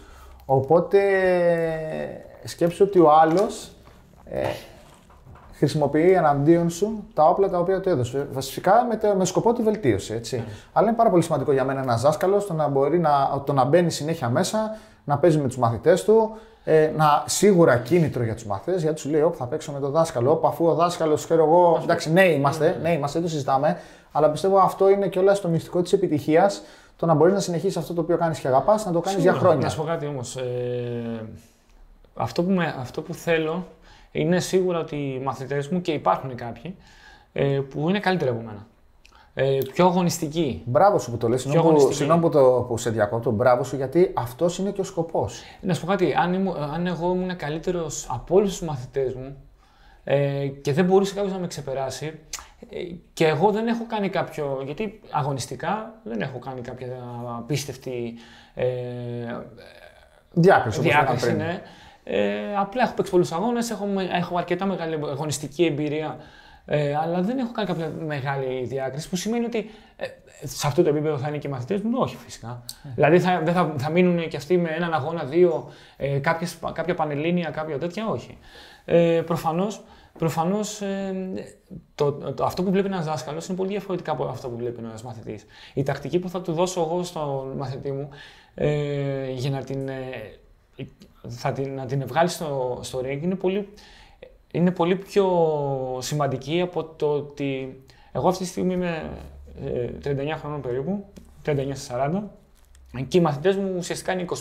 Οπότε σκέψου ότι ο άλλος ε, χρησιμοποιεί εναντίον σου τα όπλα τα οποία του έδωσε. Βασικά με, το, με σκοπό τη βελτίωση. Έτσι. Ναι. Αλλά είναι πάρα πολύ σημαντικό για μένα ένας δάσκαλος το να μπορεί να, το να μπαίνει συνέχεια μέσα, να παίζει με τους μαθητές του, ε, να σίγουρα κίνητρο για τους μαθητές, γιατί σου λέει: Όπ, θα παίξω με τον δάσκαλο. Όπ, αφού ο δάσκαλος, ξέρω εγώ. Εντάξει, ναι είμαστε, ναι, είμαστε, δεν το συζητάμε. Αλλά πιστεύω αυτό είναι και όλα στο μυστικό της επιτυχίας. Το να μπορείς να συνεχίσεις αυτό το οποίο κάνεις και αγαπάς, να το κάνεις για Σίγουρα. χρόνια. Να σου πω κάτι όμως. Ε, αυτό, που με- αυτό που θέλω είναι σίγουρα ότι οι μαθητές μου και υπάρχουν κάποιοι ε, που είναι καλύτεροι από μένα. Ε, πιο αγωνιστικοί. Μπράβο σου που το λες, συγγνώμη που, αγωνιστική. συγγνώμη που, το, που σε διακόπτω, μπράβο σου, γιατί αυτός είναι και ο σκοπός. Να σου πω κάτι, αν, ήμουν- αν εγώ ήμουν καλύτερος από όλους τους μαθητές μου ε, και δεν μπορούσε κάποιος να με ξεπεράσει, ε, και εγώ δεν έχω κάνει κάποιο. Γιατί αγωνιστικά δεν έχω κάνει κάποια απίστευτη ε, Διάκριση όπως είπαμε διάκριση. πριν. Ναι. Ε, απλά έχω παίξει πολλούς αγώνες, έχω, με- έχω αρκετά μεγάλη αγωνιστική εμπειρία. Ε, αλλά δεν έχω κάνει κάποια μεγάλη διάκριση που σημαίνει ότι ε, σε αυτό το επίπεδο θα είναι και οι μαθητές μου; Όχι, φυσικά. Δηλαδή θα, δεν θα, θα μείνουν και αυτοί με έναν αγώνα, δύο, ε, κάποιες, κάποια πανελλήνια, κάποια τέτοια; Όχι. Ε, Προφανώς Προφανώς, ε, το, το, αυτό που βλέπει ένας δάσκαλος είναι πολύ διαφορετικά από αυτό που βλέπει ένας μαθητής. Η τακτική που θα του δώσω εγώ στον μαθητή μου ε, για να την, ε, θα την, να την βγάλεις στο, στο ring είναι πολύ, είναι πολύ πιο σημαντική από το ότι εγώ αυτή τη στιγμή είμαι ε, 39 χρονών περίπου, 39 40, και οι μαθητές μου ουσιαστικά είναι 25,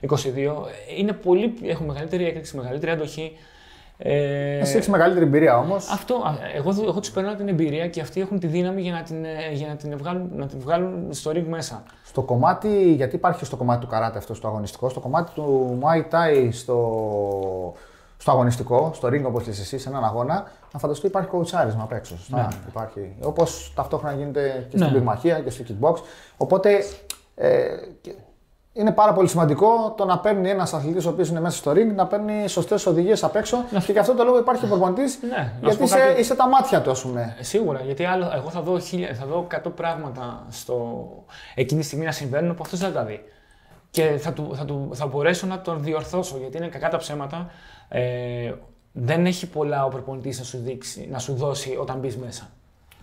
20, 22. Είναι πολύ, έχουν μεγαλύτερη έκρηξη, μεγαλύτερη αντοχή. Ε, Εσύ έχεις μεγαλύτερη εμπειρία όμως. αυτό, α, εγώ, εγώ τους παίρνω την εμπειρία και αυτοί έχουν τη δύναμη για να την, ε, για να την, βγάλουν, να την βγάλουν στο ring μέσα. Στο κομμάτι, γιατί υπάρχει στο κομμάτι του καράτε αυτό στο αγωνιστικό, στο κομμάτι του Muay Thai στο, στο αγωνιστικό, στο ring όπως λες εσύ, σε έναν αγώνα, να φανταστώ υπάρχει κοουτσάρισμα απ' έξω. σωστά; Ναι. Υπάρχει. Όπως ταυτόχρονα γίνεται και Ναι. στην πυγμαχία και στο kickbox. Οπότε ε, και- είναι πάρα πολύ σημαντικό το να παίρνει ένας αθλητής ο οποίος είναι μέσα στο ring να παίρνει σωστές οδηγίες απ' έξω και γι' αυτό το λόγο υπάρχει ο προπονητής. Ναι, να σου γιατί πω είσαι, κάτι. είσαι τα μάτια του, ας πούμε. Ε, Σίγουρα, γιατί άλλο, εγώ θα δω, χίλια, θα δω 100 πράγματα στο, εκείνη τη στιγμή να συμβαίνουν που αυτός δεν θα τα δει. Και θα, του, θα, του, θα μπορέσω να τον διορθώσω, γιατί είναι κακά τα ψέματα. Ε, δεν έχει πολλά ο προπονητής να σου, δείξει, να σου δώσει όταν μπεις μέσα.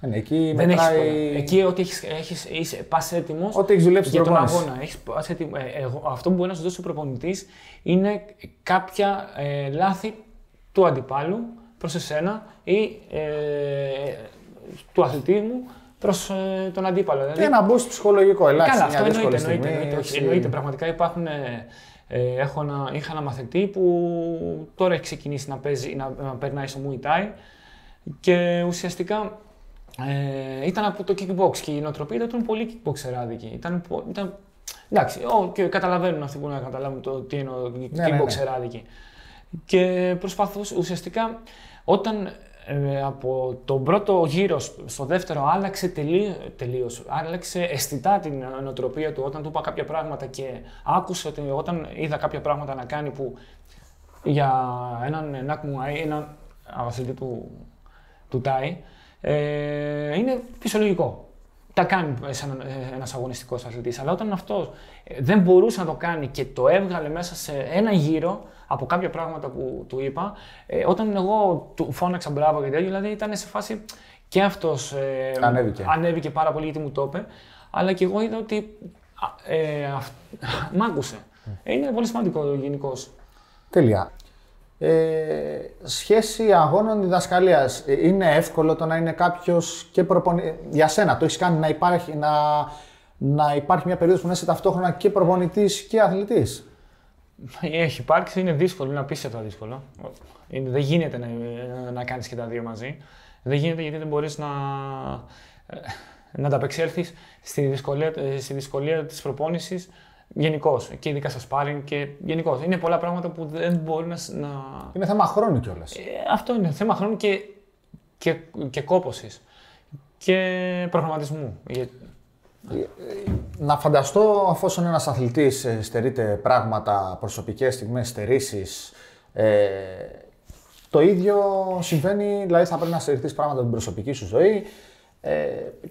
Ε, ναι, εκεί Δεν έχεις πολλά. μετράει Εκεί ό,τι έχεις, έχεις, είσαι, πας έτοιμος ό,τι έχεις δουλέψει για στην τον προπόνηση. αγώνα. Έχεις, πας έτοιμο- ε, εγώ, αυτό που μπορεί να σου δώσει ο προπονητής είναι κάποια ε, λάθη του αντιπάλου προς εσένα ή ε, του αθλητή μου προς ε, τον αντίπαλο. Δηλαδή, Και ένα boost ψυχολογικό, ελάχιστη. Καλά, μια αυτό δύσκολη εννοείται. εννοείται, στιγμή, εννοείται, όχι, έτσι. εννοείται. Πραγματικά υπάρχουν. Ε, ε, έχω ένα, είχα ένα μαθητή που τώρα έχει ξεκινήσει να, παίζει, να, να περνάει στο Muay Thai και ουσιαστικά ε, ήταν από το kickbox και η νοοτροπία του ήταν πολύ kickboxerάδικη. Ήταν, πο- ήταν, εντάξει, ό, και καταλαβαίνουν αυτοί που να καταλάβουν το τι είναι ναι, ναι. kickboxerάδικη. Και προσπαθούσε ουσιαστικά όταν ε, από τον πρώτο γύρο στο δεύτερο άλλαξε τελείω, τελείως, άλλαξε αισθητά την νοοτροπία του όταν του είπα κάποια πράγματα και άκουσε ότι όταν είδα κάποια πράγματα να κάνει που για έναν Νακ Μουάι, έναν αθλητή του, του Τάι, ε, είναι φυσιολογικό. Τα κάνει σαν ένα αγωνιστικός αθλητής. Αλλά όταν αυτός δεν μπορούσε να το κάνει και το έβγαλε μέσα σε ένα γύρο από κάποια πράγματα που του είπα, ε, όταν εγώ του φώναξα μπράβο και τέτοιο, δηλαδή ήταν σε φάση και αυτός ε, Ανέβηκε. ανέβηκε πάρα πολύ γιατί μου το είπε, αλλά και εγώ είδα ότι α, ε, αυ- μ' άκουσε. Ε, είναι πολύ σημαντικό γενικώ. Τέλεια. Ε, σχέση αγώνων διδασκαλίας. Είναι εύκολο το να είναι κάποιος και προπονητή. Για σένα, το έχεις κάνει να υπάρχει, να, να υπάρχει μια περίοδος που να είσαι ταυτόχρονα και προπονητής και αθλητής; Έχει υπάρξει, είναι δύσκολο, είναι απίστευτα δύσκολο. Είναι, δεν γίνεται να, να κάνεις και τα δύο μαζί. Δεν γίνεται γιατί δεν μπορείς να, να ανταπεξέλθεις στη δυσκολία, στη δυσκολία της προπόνησης γενικώς. Και ειδικά στα sparring και γενικώς. Είναι πολλά πράγματα που δεν μπορεί να... να... Είναι θέμα χρόνου κιόλας. Ε, αυτό είναι θέμα χρόνου και, και, και κόπωσης. Και προγραμματισμού. Για- Να φανταστώ, αφόσον ένας αθλητής στερείται πράγματα, προσωπικές στιγμές, στερήσεις. Ε, το ίδιο συμβαίνει, δηλαδή θα πρέπει να στερηθείς πράγματα από την προσωπική σου ζωή. Ε,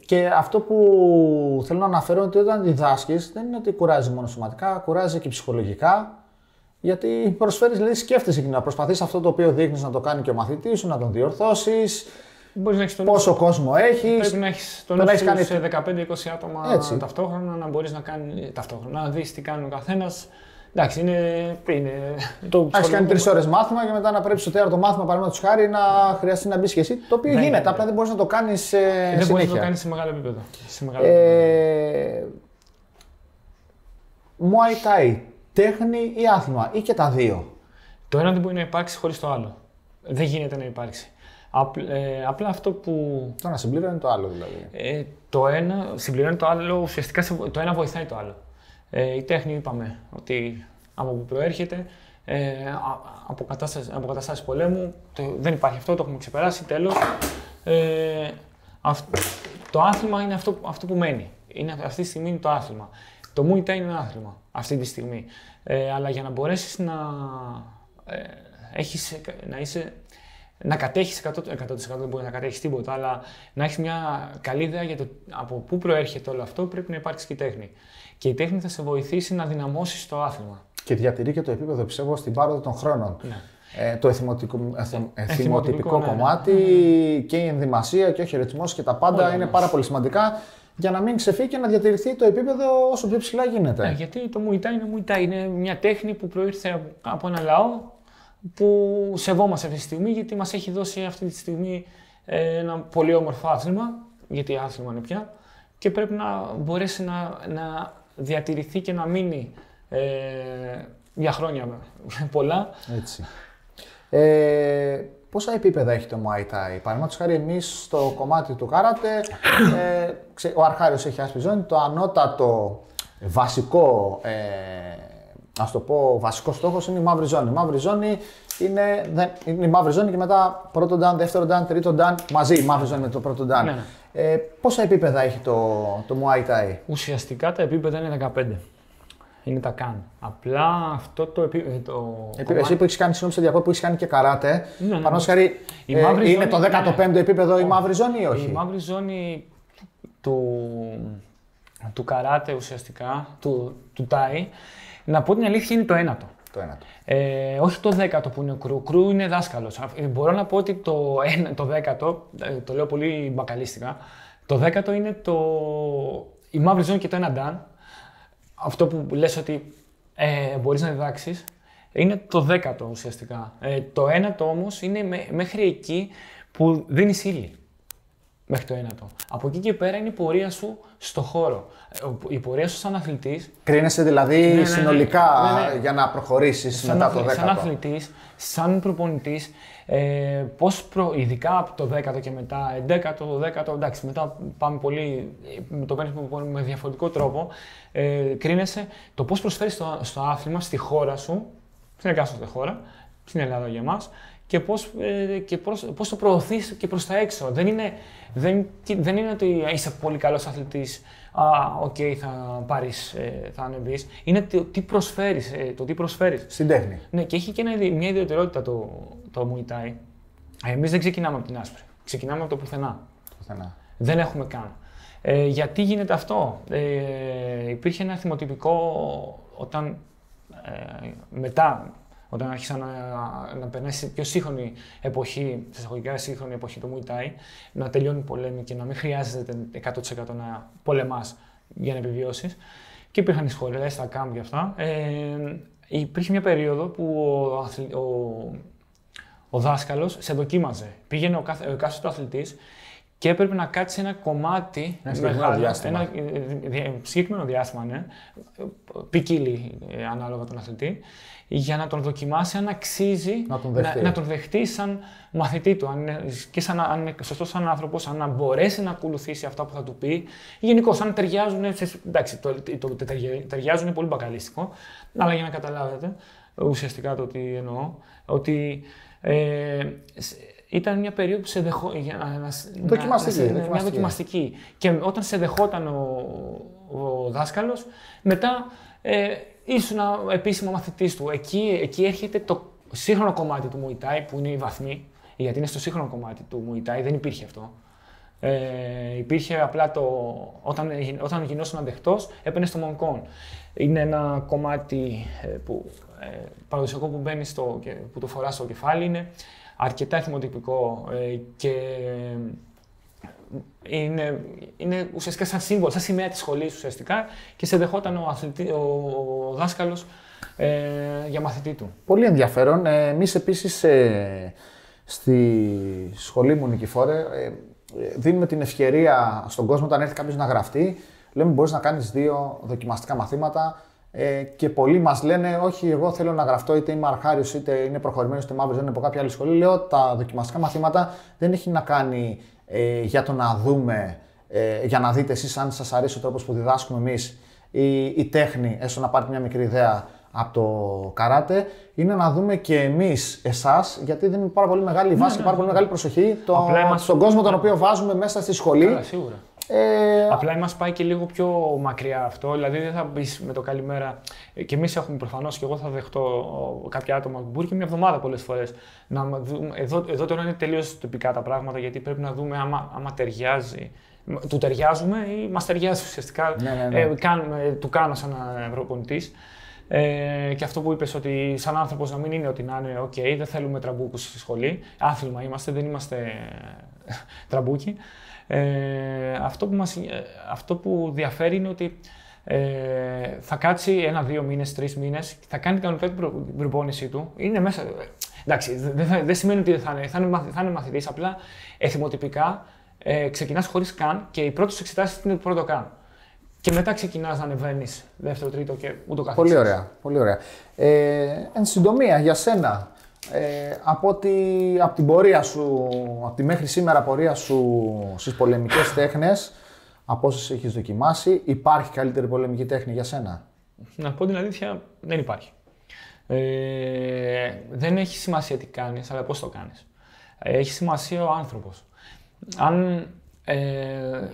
και αυτό που θέλω να αναφέρω είναι ότι όταν διδάσκεις δεν είναι ότι κουράζει μόνο σωματικά, κουράζει και ψυχολογικά. Γιατί προσφέρεις, δηλαδή σκέφτεσαι και να προσπαθείς αυτό το οποίο δείχνεις να το κάνει και ο μαθητής σου, να τον διορθώσεις. Μπορείς να έχεις τον Πόσο κόσμο έχεις. Πρέπει να έχεις τον το να έχεις κάνει... κάνει- σε 15-20 άτομα Έτσι. ταυτόχρονα, να μπορείς να κάνει ταυτόχρονα, να δεις τι κάνει ο καθένας. Εντάξει, είναι. είναι το Έχει κάνει ψυχολογικό- τρει ώρες μάθημα και μετά να πρέπει στο τέταρτο μάθημα, παραδείγματος χάρη, να χρειαστεί να μπει και εσύ. Το οποίο Δεν γίνεται, είναι. απλά δεν μπορείς να το κάνεις Δεν μπορείς να το συνέχεια. κάνεις σε μεγάλο επίπεδο. Σε μεγάλο επίπεδο. Ε, Muay Thai, τέχνη ή άθλημα, ή και τα δύο; Το ένα δεν μπορεί να υπάρξει χωρίς το άλλο. Δεν γίνεται να υπάρξει. Απ- ε, απλά αυτό που Το ένα συμπλήρωνει το άλλο δηλαδή. ε, το ένα συμπληρώνει το άλλο, ουσιαστικά σε- το ένα βοηθάει το άλλο. Ε, η τέχνη είπαμε ότι από που προέρχεται, ε, α- από, κατάσταση, από καταστάσεις πολέμου, το, δεν υπάρχει αυτό, το έχουμε ξεπεράσει, τέλος. Ε, αυ- το άθλημα είναι αυτό, αυτό που μένει. Είναι, αυτή τη στιγμή είναι το άθλημα. Το Muay Thai είναι ένα άθλημα αυτή τη στιγμή. Ε, αλλά για να μπορέσεις να, ε, έχεις, να είσαι να κατέχεις 100%, 100% δεν μπορείς να κατέχεις τίποτα, αλλά να έχεις μια καλή ιδέα για το από πού προέρχεται όλο αυτό, πρέπει να υπάρξει και η τέχνη. Και η τέχνη θα σε βοηθήσει να δυναμώσεις το άθλημα. Και διατηρεί και το επίπεδο, πιστεύω, στην πάροδο των χρόνων. Ναι. Ε, το εθιμοτικο, εθ- εθιμοτυπικό εθιμοτυπικό, ναι, ναι. κομμάτι και η ενδυμασία και ο χαιρετισμός και τα πάντα Όλα είναι όμως. πάρα πολύ σημαντικά για να μην ξεφύγει και να διατηρηθεί το επίπεδο όσο πιο ψηλά γίνεται. Ε, γιατί το Muay Thai είναι Muay Thai, είναι μια τέχνη που προήρθε από- από ένα λαό που σεβόμαστε αυτή τη στιγμή, γιατί μας έχει δώσει αυτή τη στιγμή ε, ένα πολύ όμορφο άθλημα, γιατί άθλημα είναι πια, και πρέπει να μπορέσει να, να διατηρηθεί και να μείνει ε, για χρόνια πολλά. Έτσι. Ε, πόσα επίπεδα έχει το Muay Thai; Παραδείγματος χάρη, εμείς στο κομμάτι του κάρατε, ε, ξε- ο Αρχάριος έχει άσπρη ζώνη. Το ανώτατο βασικό, ε, ας το πω, βασικό στόχος είναι η μαύρη ζώνη. Η μαύρη ζώνη είναι, δεν, είναι η μαύρη ζώνη και μετά πρώτο dan, δεύτερο dan, τρίτο dan, μαζί η μαύρη ζώνη με το πρώτο dan. Ναι, ναι. Ε, πόσα επίπεδα έχει το, το Muay Thai; Ουσιαστικά τα επίπεδα είναι 15. Είναι τα καν. Απλά αυτό το επίπεδο. Το Επί- Εσύ που έχεις κάνει, συγγνώμη, σε διακόπτω, που έχεις κάνει και καράτε. Ναι, ναι, Παραδείγματος ναι. χάρη, Η ε, μαύρη είναι ζώνη- το 15ο επίπεδο η μαύρη ζώνη ή όχι; Η μαύρη ζώνη του, του καράτε ουσιαστικά, του, του τάι, να πω την αλήθεια είναι το ένατο. Το ένατο. Ε, όχι το δέκατο που είναι ο κρού. Ο κρού είναι δάσκαλος. Μπορώ να πω ότι το, ένα, το δέκατο, ε, το λέω πολύ μπακαλίστικα, το δέκατο είναι το, η μαύρη ζώνη και το ένα ντάν. Αυτό που λες ότι ε, μπορείς να διδάξεις, είναι το δέκατο ουσιαστικά. Ε, το ένατο όμως είναι με- μέχρι εκεί που δίνεις ύλη. Μέχρι το ένατο. Από εκεί και πέρα είναι η πορεία σου στο χώρο. Ε, ο- Η πορεία σου σαν αθλητής Κρίνεσαι δηλαδή ναι, ναι. συνολικά Ναι, ναι. για να προχωρήσεις σαν, μετά το αθλη- 10ο. σαν αθλητής, σαν προπονητής, ε, πώς προ, ειδικά από το 10ο και μετά, 11ο, 10ο, εντάξει, μετά πάμε πολύ, ε, το παίρνεις με- με διαφορετικό τρόπο, ε, κρίνεσαι το πώς προσφέρεις στο, στο άθλημα, στη χώρα σου, στην εκάστοτε χώρα, στην Ελλάδα για μας, και πώς, ε, και πώς, πώς το προωθείς και προς τα έξω. Δεν είναι, δεν, δεν είναι ότι είσαι πολύ καλός αθλητής, α, οκ, θα πάρεις, ε, θα ανεβείς. Είναι το τι προσφέρεις, ε, το τι προσφέρεις. Στην τέχνη. Ναι, και έχει και ένα, ιδι- μια ιδιαιτερότητα το, το Muay Thai. Εμείς δεν ξεκινάμε από την άσπρη. Ξεκινάμε από το πουθενά. Πουθενά. Δεν έχουμε καν. Ε, γιατί γίνεται αυτό; Ε, υπήρχε ένα εθιμοτυπικό όταν ε, μετά, όταν άρχισα να, να περνάει σε πιο σύγχρονη εποχή, σε εισαγωγικά σύγχρονη εποχή το Muay Thai, να τελειώνει η πολέμη και να μην χρειάζεται 100% να πολεμάς για να επιβιώσεις. Και υπήρχαν οι σχολές, τα camp και αυτά. Ε, υπήρχε μια περίοδο που ο, αθλη- ο, ο δάσκαλος σε δοκίμαζε. Πήγαινε ο, κάθε, ο εκάστοτε αθλητής και έπρεπε να κάτσει ένα κομμάτι. Ένα συγκεκριμένο διάστημα. Ένα ε, δι- συγκεκριμένο διάστημα, ναι. Ποικίλει ε, ανάλογα τον αθλητή. Για να τον δοκιμάσει αν αξίζει Να τον δεχτεί. να, να τον δεχτεί σαν μαθητή του. Αν είναι, και σαν, αν είναι σωστός σαν άνθρωπος, αν να μπορέσει να ακολουθήσει αυτά που θα του πει. Γενικώς, αν ταιριάζουν. σε- Εντάξει, το, το, το, ταιριά- ταιριάζουν είναι πολύ μπακαλίστικο. Αλλά για να καταλάβετε ουσιαστικά το τι εννοώ, ότι ε, σ- ήταν μια περίοδο που σε δεχό, για να, να, Δοκιμαστική, να- να- μια δοκιμαστική. δοκιμαστική. Και όταν σε δεχόταν ο, ο δάσκαλος, μετά ε, ήσουν επίσημα μαθητής του. Εκεί, εκεί έρχεται το σύγχρονο κομμάτι του Muay Thai, που είναι η βαθμή, γιατί είναι στο σύγχρονο κομμάτι του Muay Thai, δεν υπήρχε αυτό. Ε, υπήρχε απλά το. Όταν, όταν γινόσουν αντεχτό, έπαιρνε στο Μονκόν. Είναι ένα κομμάτι ε, που, ε, παραδοσιακό που μπαίνει στο, και, που το φοράς στο κεφάλι. Είναι αρκετά θυμοτυπικό ε, και είναι, είναι ουσιαστικά σαν σύμβολο, σαν σημαία της σχολής ουσιαστικά και σε δεχόταν ο, αθλητή, ο, ο δάσκαλος ε, για μαθητή του. Πολύ ενδιαφέρον. Ε, Εμείς επίσης ε, στη σχολή μου, Νικηφόρε, ε, δίνουμε την ευκαιρία στον κόσμο όταν έρθει κάποιος να γραφτεί. Λέμε: Μπορείς να κάνεις δύο δοκιμαστικά μαθήματα. Ε, και πολλοί μας λένε: Όχι, εγώ θέλω να γραφτώ, είτε είμαι αρχάριος, είτε είναι προχωρημένος, είτε μαύρος, δεν είναι από κάποια άλλη σχολή. Λέω: Τα δοκιμαστικά μαθήματα δεν έχει να κάνει ε, για το να δούμε, ε, για να δείτε εσείς αν σας αρέσει ο τρόπος που διδάσκουμε εμείς η, η τέχνη, έστω να πάρετε μια μικρή ιδέα από το καράτε, είναι να δούμε και εμείς εσάς, γιατί δεν είναι πάρα πολύ μεγάλη βάση και πάρα πολύ μεγάλη προσοχή το, στον κόσμο τον οποίο βάζουμε μέσα στη σχολή. Καλά, σίγουρα. Ε, Απλά μα πάει και λίγο πιο μακριά αυτό. Δηλαδή δεν θα μπεις με το καλημέρα. Και εμείς έχουμε προφανώς και εγώ θα δεχτώ κάποια άτομα που μπορεί και μια εβδομάδα πολλές φορές. Εδώ, εδώ τώρα είναι τελείως τυπικά τα πράγματα γιατί πρέπει να δούμε άμα, άμα ταιριάζει. Του ταιριάζουμε ή μας ταιριάζει ουσιαστικά. Ναι, ναι, ναι. Ε, κάνουμε, του κάνω σαν ευρωπονητής. Ε, και αυτό που είπες ότι σαν άνθρωπος να μην είναι ότι να είναι OK, δεν θέλουμε τραμπούκους στη σχολή. Άθλημα είμαστε, δεν είμαστε τραμπούκοι. Ε, αυτό, που μας, ε, αυτό που διαφέρει είναι ότι ε, θα κάτσει ένα-δύο μήνες, τρεις μήνες, θα κάνει κανονικά την προπόνησή του. Είναι μέσα. Εντάξει, δεν δε σημαίνει ότι θα είναι, θα είναι, θα είναι μαθητής, απλά εθιμοτυπικά ε, ξεκινάς χωρίς καν και οι πρώτες εξετάσεις είναι το πρώτο καν. Και μετά ξεκινάς να ανεβαίνεις δεύτερο, τρίτο και ούτω καθεξής. Πολύ ωραία. Πολύ ωραία. Ε, εν συντομία, για σένα, ε, από, ότι, από την πορεία σου, από τη μέχρι σήμερα πορεία σου στις πολεμικές τέχνες, από όσες έχεις δοκιμάσει, υπάρχει καλύτερη πολεμική τέχνη για σένα; Να πω την αλήθεια, δεν υπάρχει. Ε, δεν έχει σημασία τι κάνεις, αλλά πώς το κάνεις. Έχει σημασία ο άνθρωπος. Αν ε,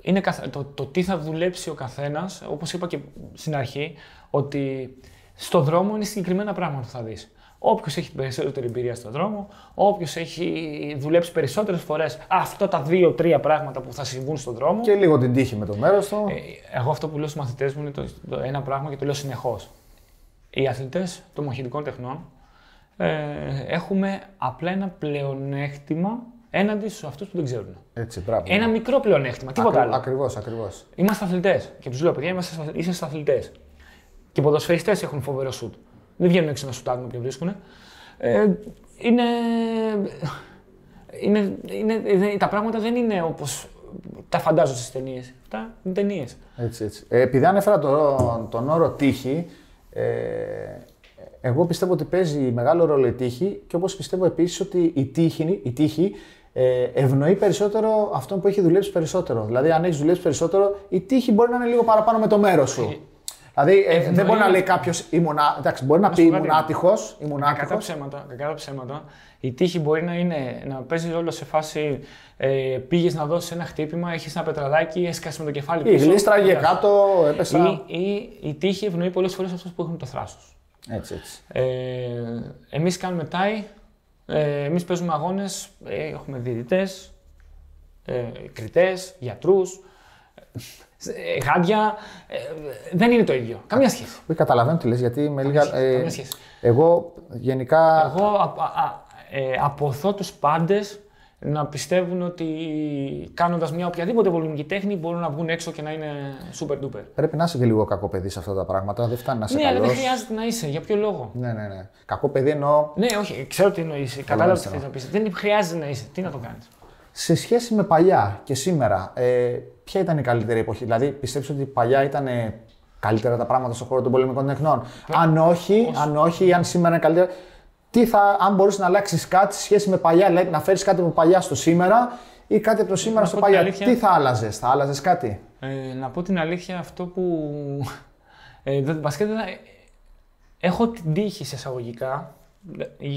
είναι το, το τι θα δουλέψει ο καθένας, όπως είπα και στην αρχή, ότι στο δρόμο είναι συγκεκριμένα πράγματα που θα δεις. Όποιος έχει περισσότερη εμπειρία στον δρόμο, όποιος έχει δουλέψει περισσότερες φορές αυτά τα δύο-τρία πράγματα που θα συμβούν στον δρόμο. Και λίγο την τύχη με το μέρος του. Ε, εγώ αυτό που λέω στους μαθητές μου είναι το, το, ένα πράγμα και το λέω συνεχώς. Οι αθλητές των μαχητικών τεχνών ε, έχουμε απλά ένα πλεονέκτημα έναντι σε αυτούς που δεν ξέρουν. Έτσι, μπράβο. Ένα μικρό πλεονέκτημα, τίποτα άλλο. Ακριβώς, ακριβώς. Είμαστε αθλητές. Και τους λέω, παιδιά, είμαστε, είσαστε αθλητές. Και οι ποδοσφαιριστές έχουν φοβερό σουτ. Δεν βγαίνουν έξω να σουτάρουν όποιο βρίσκουν. Ε, είναι, είναι, είναι, τα πράγματα δεν είναι όπως τα φαντάζω στις ταινίες. Αυτά είναι ταινίες. Έτσι, έτσι. Ε, επειδή ανέφερα τον, τον όρο τύχη, ε, εγώ πιστεύω ότι παίζει μεγάλο ρόλο η τύχη και όπως πιστεύω επίσης ότι η τύχη, η τύχη ε, ευνοεί περισσότερο αυτόν που έχει δουλέψει περισσότερο. Δηλαδή, αν έχεις δουλέψει περισσότερο, η τύχη μπορεί να είναι λίγο παραπάνω με το μέρος σου. Ε, Δηλαδή ε, δεν μπορεί να λέει κάποιος ήμουνα. Εντάξει, μπορεί να, να πει ήμουν άτυχο. Κατά ψέματα, κατά ψέματα. Η τύχη μπορεί να, είναι, να παίζεις ρόλο σε φάση ε, πήγες να δώσεις ένα χτύπημα, έχεις ένα πετραδάκι, έσκασες με το κεφάλι πίσω. Η γλίστραγε κάτω, έπεσα. Ή, ή, η τύχη ευνοεί πολλές φορές αυτούς που έχουν το θράσος. Έτσι, έτσι. Ε, Εμείς κάνουμε τάι, ε, εμείς παίζουμε αγώνες, ε, έχουμε διαιτητές, ε, κριτές, γιατρούς. Ε, γάντια. Ε, δεν είναι το ίδιο. Καμία σχέση. Όχι, καταλαβαίνω τι λες, γιατί με λίγα. Ε, Καμία σχέση. Εγώ γενικά. Εγώ α, α, ε, αποθώ τους πάντες να πιστεύουν ότι κάνοντας μια οποιαδήποτε πολεμική τέχνη μπορούν να βγουν έξω και να είναι super duper. Πρέπει να είσαι και λίγο κακό παιδί σε αυτά τα πράγματα. Δεν φτάνει να είσαι ναι, καλός. Ναι, αλλά δεν χρειάζεται να είσαι. Για ποιο λόγο; Ναι, ναι, ναι. Κακό παιδί εννοώ. Ναι, όχι, ξέρω τι εννοείς. Κατάλαβες τι θες να πεις. Δεν χρειάζεται να είσαι. Τι να το κάνεις. Σε σχέση με παλιά και σήμερα, ε, ποια ήταν η καλύτερη εποχή; Δηλαδή, πιστεύει ότι παλιά ήταν καλύτερα τα πράγματα στον χώρο των πολεμικών τεχνών. Αν όχι, αν όχι, ή αν σήμερα είναι καλύτερα. Τι θα, αν μπορούσε να αλλάξεις κάτι σε σχέση με παλιά, δηλαδή να φέρεις κάτι από παλιά στο σήμερα ή κάτι από το σήμερα στο παλιά. Τι θα άλλαζες, θα άλλαζες κάτι; Ε, να πω την αλήθεια, αυτό που. Ε, βασικά, έχω την τύχη σε εισαγωγικά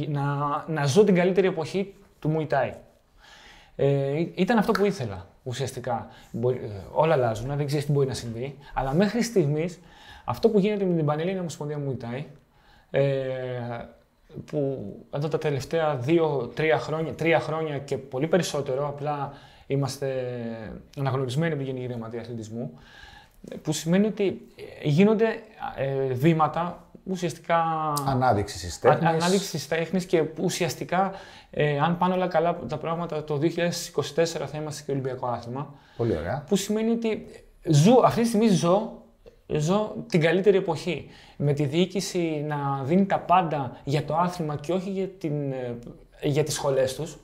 να, να ζω την καλύτερη εποχή του Muay Ε, ήταν αυτό που ήθελα ουσιαστικά. Μπορεί, ε, όλα αλλάζουν, δεν ξέρεις τι μπορεί να συμβεί. Αλλά μέχρι στιγμής αυτό που γίνεται με την Πανελλήνια Ομοσπονδία Μουιτάι, ε, που εδώ τα τελευταία δύο-τρία χρόνια, τρία χρόνια και πολύ περισσότερο, απλά είμαστε αναγνωρισμένοι από την Γενική Γραμματεία Αθλητισμού. Που σημαίνει ότι γίνονται ε, βήματα ουσιαστικά. Ανάδειξη τη τέχνη. Ανάδειξη τη τέχνη και ουσιαστικά, ε, αν πάνε όλα καλά τα πράγματα, το 2024 θα είμαστε και Ολυμπιακό άθλημα. Πολύ ωραία. Που σημαίνει ότι ζω, αυτή τη στιγμή ζω, ζω την καλύτερη εποχή. Με τη διοίκηση να δίνει τα πάντα για το άθλημα και όχι για, την, ε, για τις σχολές τους.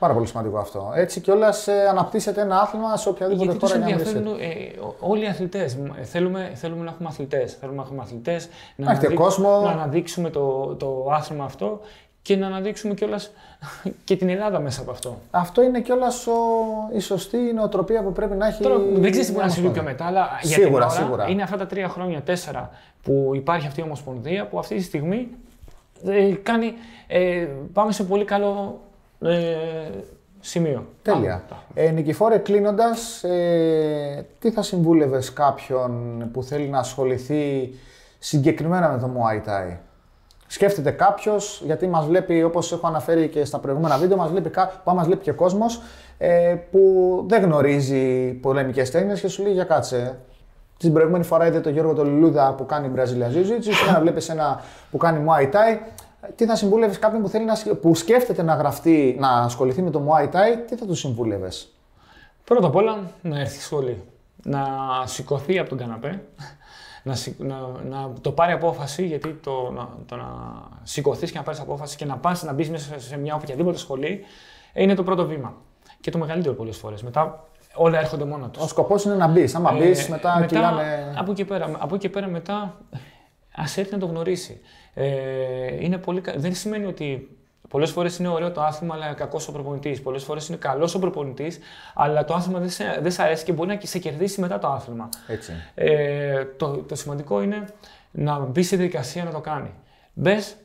Πάρα πολύ σημαντικό αυτό. Έτσι κιόλας ε, αναπτύσσεται ένα άθλημα σε οποιαδήποτε Γιατί τους χώρα για να ενδιαφέρουν ε, όλοι οι αθλητές. Θέλουμε, θέλουμε να έχουμε αθλητές. Θέλουμε να έχουμε αθλητές. Να, έχετε κόσμο. να αναδείξουμε το, το άθλημα αυτό και να αναδείξουμε κιόλας και την Ελλάδα μέσα από αυτό. Αυτό είναι κιόλας η σωστή νοοτροπία που πρέπει να έχει. Τώρα, δεν ξέρεις τι μπορεί να συμβεί πιο μετά, αλλά για Σίγουρα, την ώρα σίγουρα. είναι αυτά τα τρία χρόνια, τέσσερα που υπάρχει αυτή η ομοσπονδία που αυτή τη στιγμή ε, κάνει, ε, πάμε σε πολύ καλό ε, σημείο. Τέλεια. Πάμε. Ε, Νικηφόρε, κλείνοντας, ε, τι θα συμβούλευες κάποιον που θέλει να ασχοληθεί συγκεκριμένα με το Muay Thai; Σκέφτεται κάποιος, γιατί μας βλέπει, όπως έχω αναφέρει και στα προηγούμενα βίντεο, μας βλέπει, μας βλέπει και κόσμος ε, που δεν γνωρίζει πολεμικές τέχνες και σου λέει για κάτσε. Την προηγούμενη φορά είδε τον Γιώργο τον Λουλούδα που κάνει Brazilian Jiu-Jitsu, και να βλέπεις ένα που κάνει Muay Thai. Τι θα συμβούλευες κάποιον που, θέλει να, σκ- που σκέφτεται να γραφτεί, να ασχοληθεί με το Muay Thai, τι θα του συμβούλευες; Πρώτα απ' όλα να έρθει σχολή. Να σηκωθεί από τον καναπέ, να, σηκ- να, να το πάρει απόφαση, γιατί το, να, το να σηκωθείς και να πάρεις απόφαση και να πας να μπεις μέσα σε μια οποιαδήποτε σχολή είναι το πρώτο βήμα. Και το μεγαλύτερο πολλές φορές. Μετά όλα έρχονται μόνα τους. Ο σκοπός είναι να μπεις. Άμα μπεις, Ε, μετά, κυλάνε. Από εκεί πέρα, από εκεί πέρα μετά ας έρθει να το γνωρίσει. Ε, είναι πολύ, κα- δεν σημαίνει ότι πολλές φορές είναι ωραίο το άθλημα, αλλά κακός ο προπονητής. Πολλές φορές είναι καλός ο προπονητής, αλλά το άθλημα δεν σε, δεν σε αρέσει και μπορεί να σε κερδίσει μετά το άθλημα. Έτσι. Ε, το, το σημαντικό είναι να μπει στη διαδικασία να το κάνει. Μπες,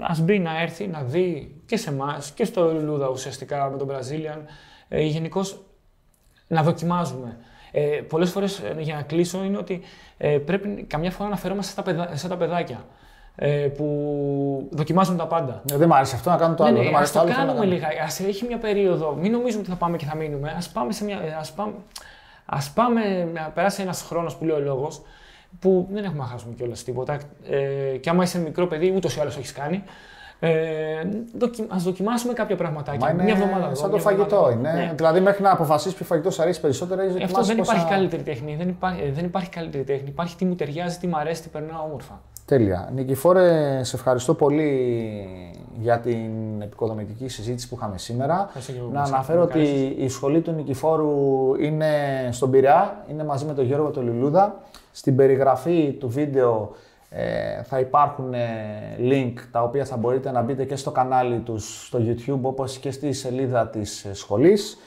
ας μπει να έρθει, να δει και σε εμάς και στο Λούδα ουσιαστικά με τον Brazilian. Ε, Γενικώς να δοκιμάζουμε. Ε, Πολλές φορές για να κλείσω είναι ότι ε, πρέπει καμιά φορά να φερόμαστε στα, παιδα, στα τα παιδάκια ε, που δοκιμάζουν τα πάντα. Ε, Δεν μ' άρεσε αυτό να κάνω το άλλο. Ναι, δεν ναι, μ' ας άρεσε το το άλλο. θέλω να κάνουμε κάνω. λίγα. Ας έχει μια περίοδο. Μην νομίζουμε ότι θα πάμε και θα μείνουμε. Ας πάμε, σε μια, ας πάμε, ας πάμε να περάσει ένας χρόνος που λέει ο λόγος που δεν έχουμε να χάσουμε κιόλας τίποτα. Ε, και άμα είσαι μικρό παιδί, ούτως ή άλλως το έχεις κάνει. Ε, δοκι, ας δοκιμάσουμε κάποια πραγματάκια. Μα είναι μια εβδομάδα εδώ, σαν το μια εβδομάδα φαγητό. εδώ. Είναι. Ναι. Δηλαδή, μέχρι να αποφασίσεις ποιο φαγητό σου αρέσει περισσότερο, έχεις Ε, Αυτό δοκιμάσει δεν πόσα- υπάρχει καλύτερη τέχνη. Δεν υπάρχει, ε, δεν υπάρχει καλύτερη τέχνη. Υπάρχει τι μου ταιριάζει, τι μου αρέσει, τι περνάω όμορφα. Τέλεια. Νικηφόρε, σε ευχαριστώ πολύ για την επικοδομητική συζήτηση που είχαμε σήμερα. Ευχαριστώ και εγώ Να που αναφέρω μας ότι η σχολή του Νικηφόρου είναι στον Πειραιά, είναι μαζί με τον Γιώργο τον Λουλούδα. Στην περιγραφή του βίντεο ε, θα υπάρχουν ε, link τα οποία θα μπορείτε να μπείτε και στο κανάλι τους στο YouTube όπως και στη σελίδα της ε, σχολής.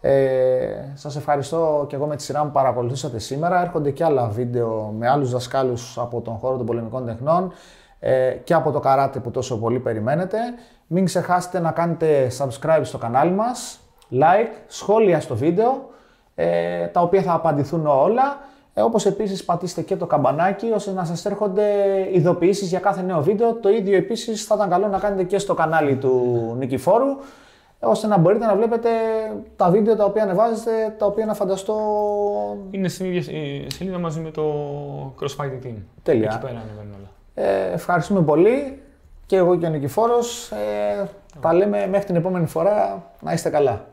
Ε, σας ευχαριστώ και εγώ με τη σειρά μου που παρακολουθήσατε σήμερα. Έρχονται και άλλα βίντεο με άλλους δασκάλους από τον χώρο των πολεμικών τεχνών ε, και από το καράτε που τόσο πολύ περιμένετε. Μην ξεχάσετε να κάνετε subscribe στο κανάλι μας, like, σχόλια στο βίντεο, ε, τα οποία θα απαντηθούν όλα. Ε, όπως επίσης πατήστε και το καμπανάκι ώστε να σας έρχονται ειδοποιήσεις για κάθε νέο βίντεο. Το ίδιο επίσης θα ήταν καλό να κάνετε και στο κανάλι του Νικηφόρου ώστε να μπορείτε να βλέπετε τα βίντεο τα οποία ανεβάζετε, τα οποία να φανταστώ Είναι στην ίδια ε, σελίδα μαζί με το Crossfighting Team. Τέλεια. Εκεί πέρα ανεβαίνουν όλα. Ε, ευχαριστούμε πολύ και εγώ και ο Νικηφόρος. Ε, τα λέμε μέχρι την επόμενη φορά. Να είστε καλά.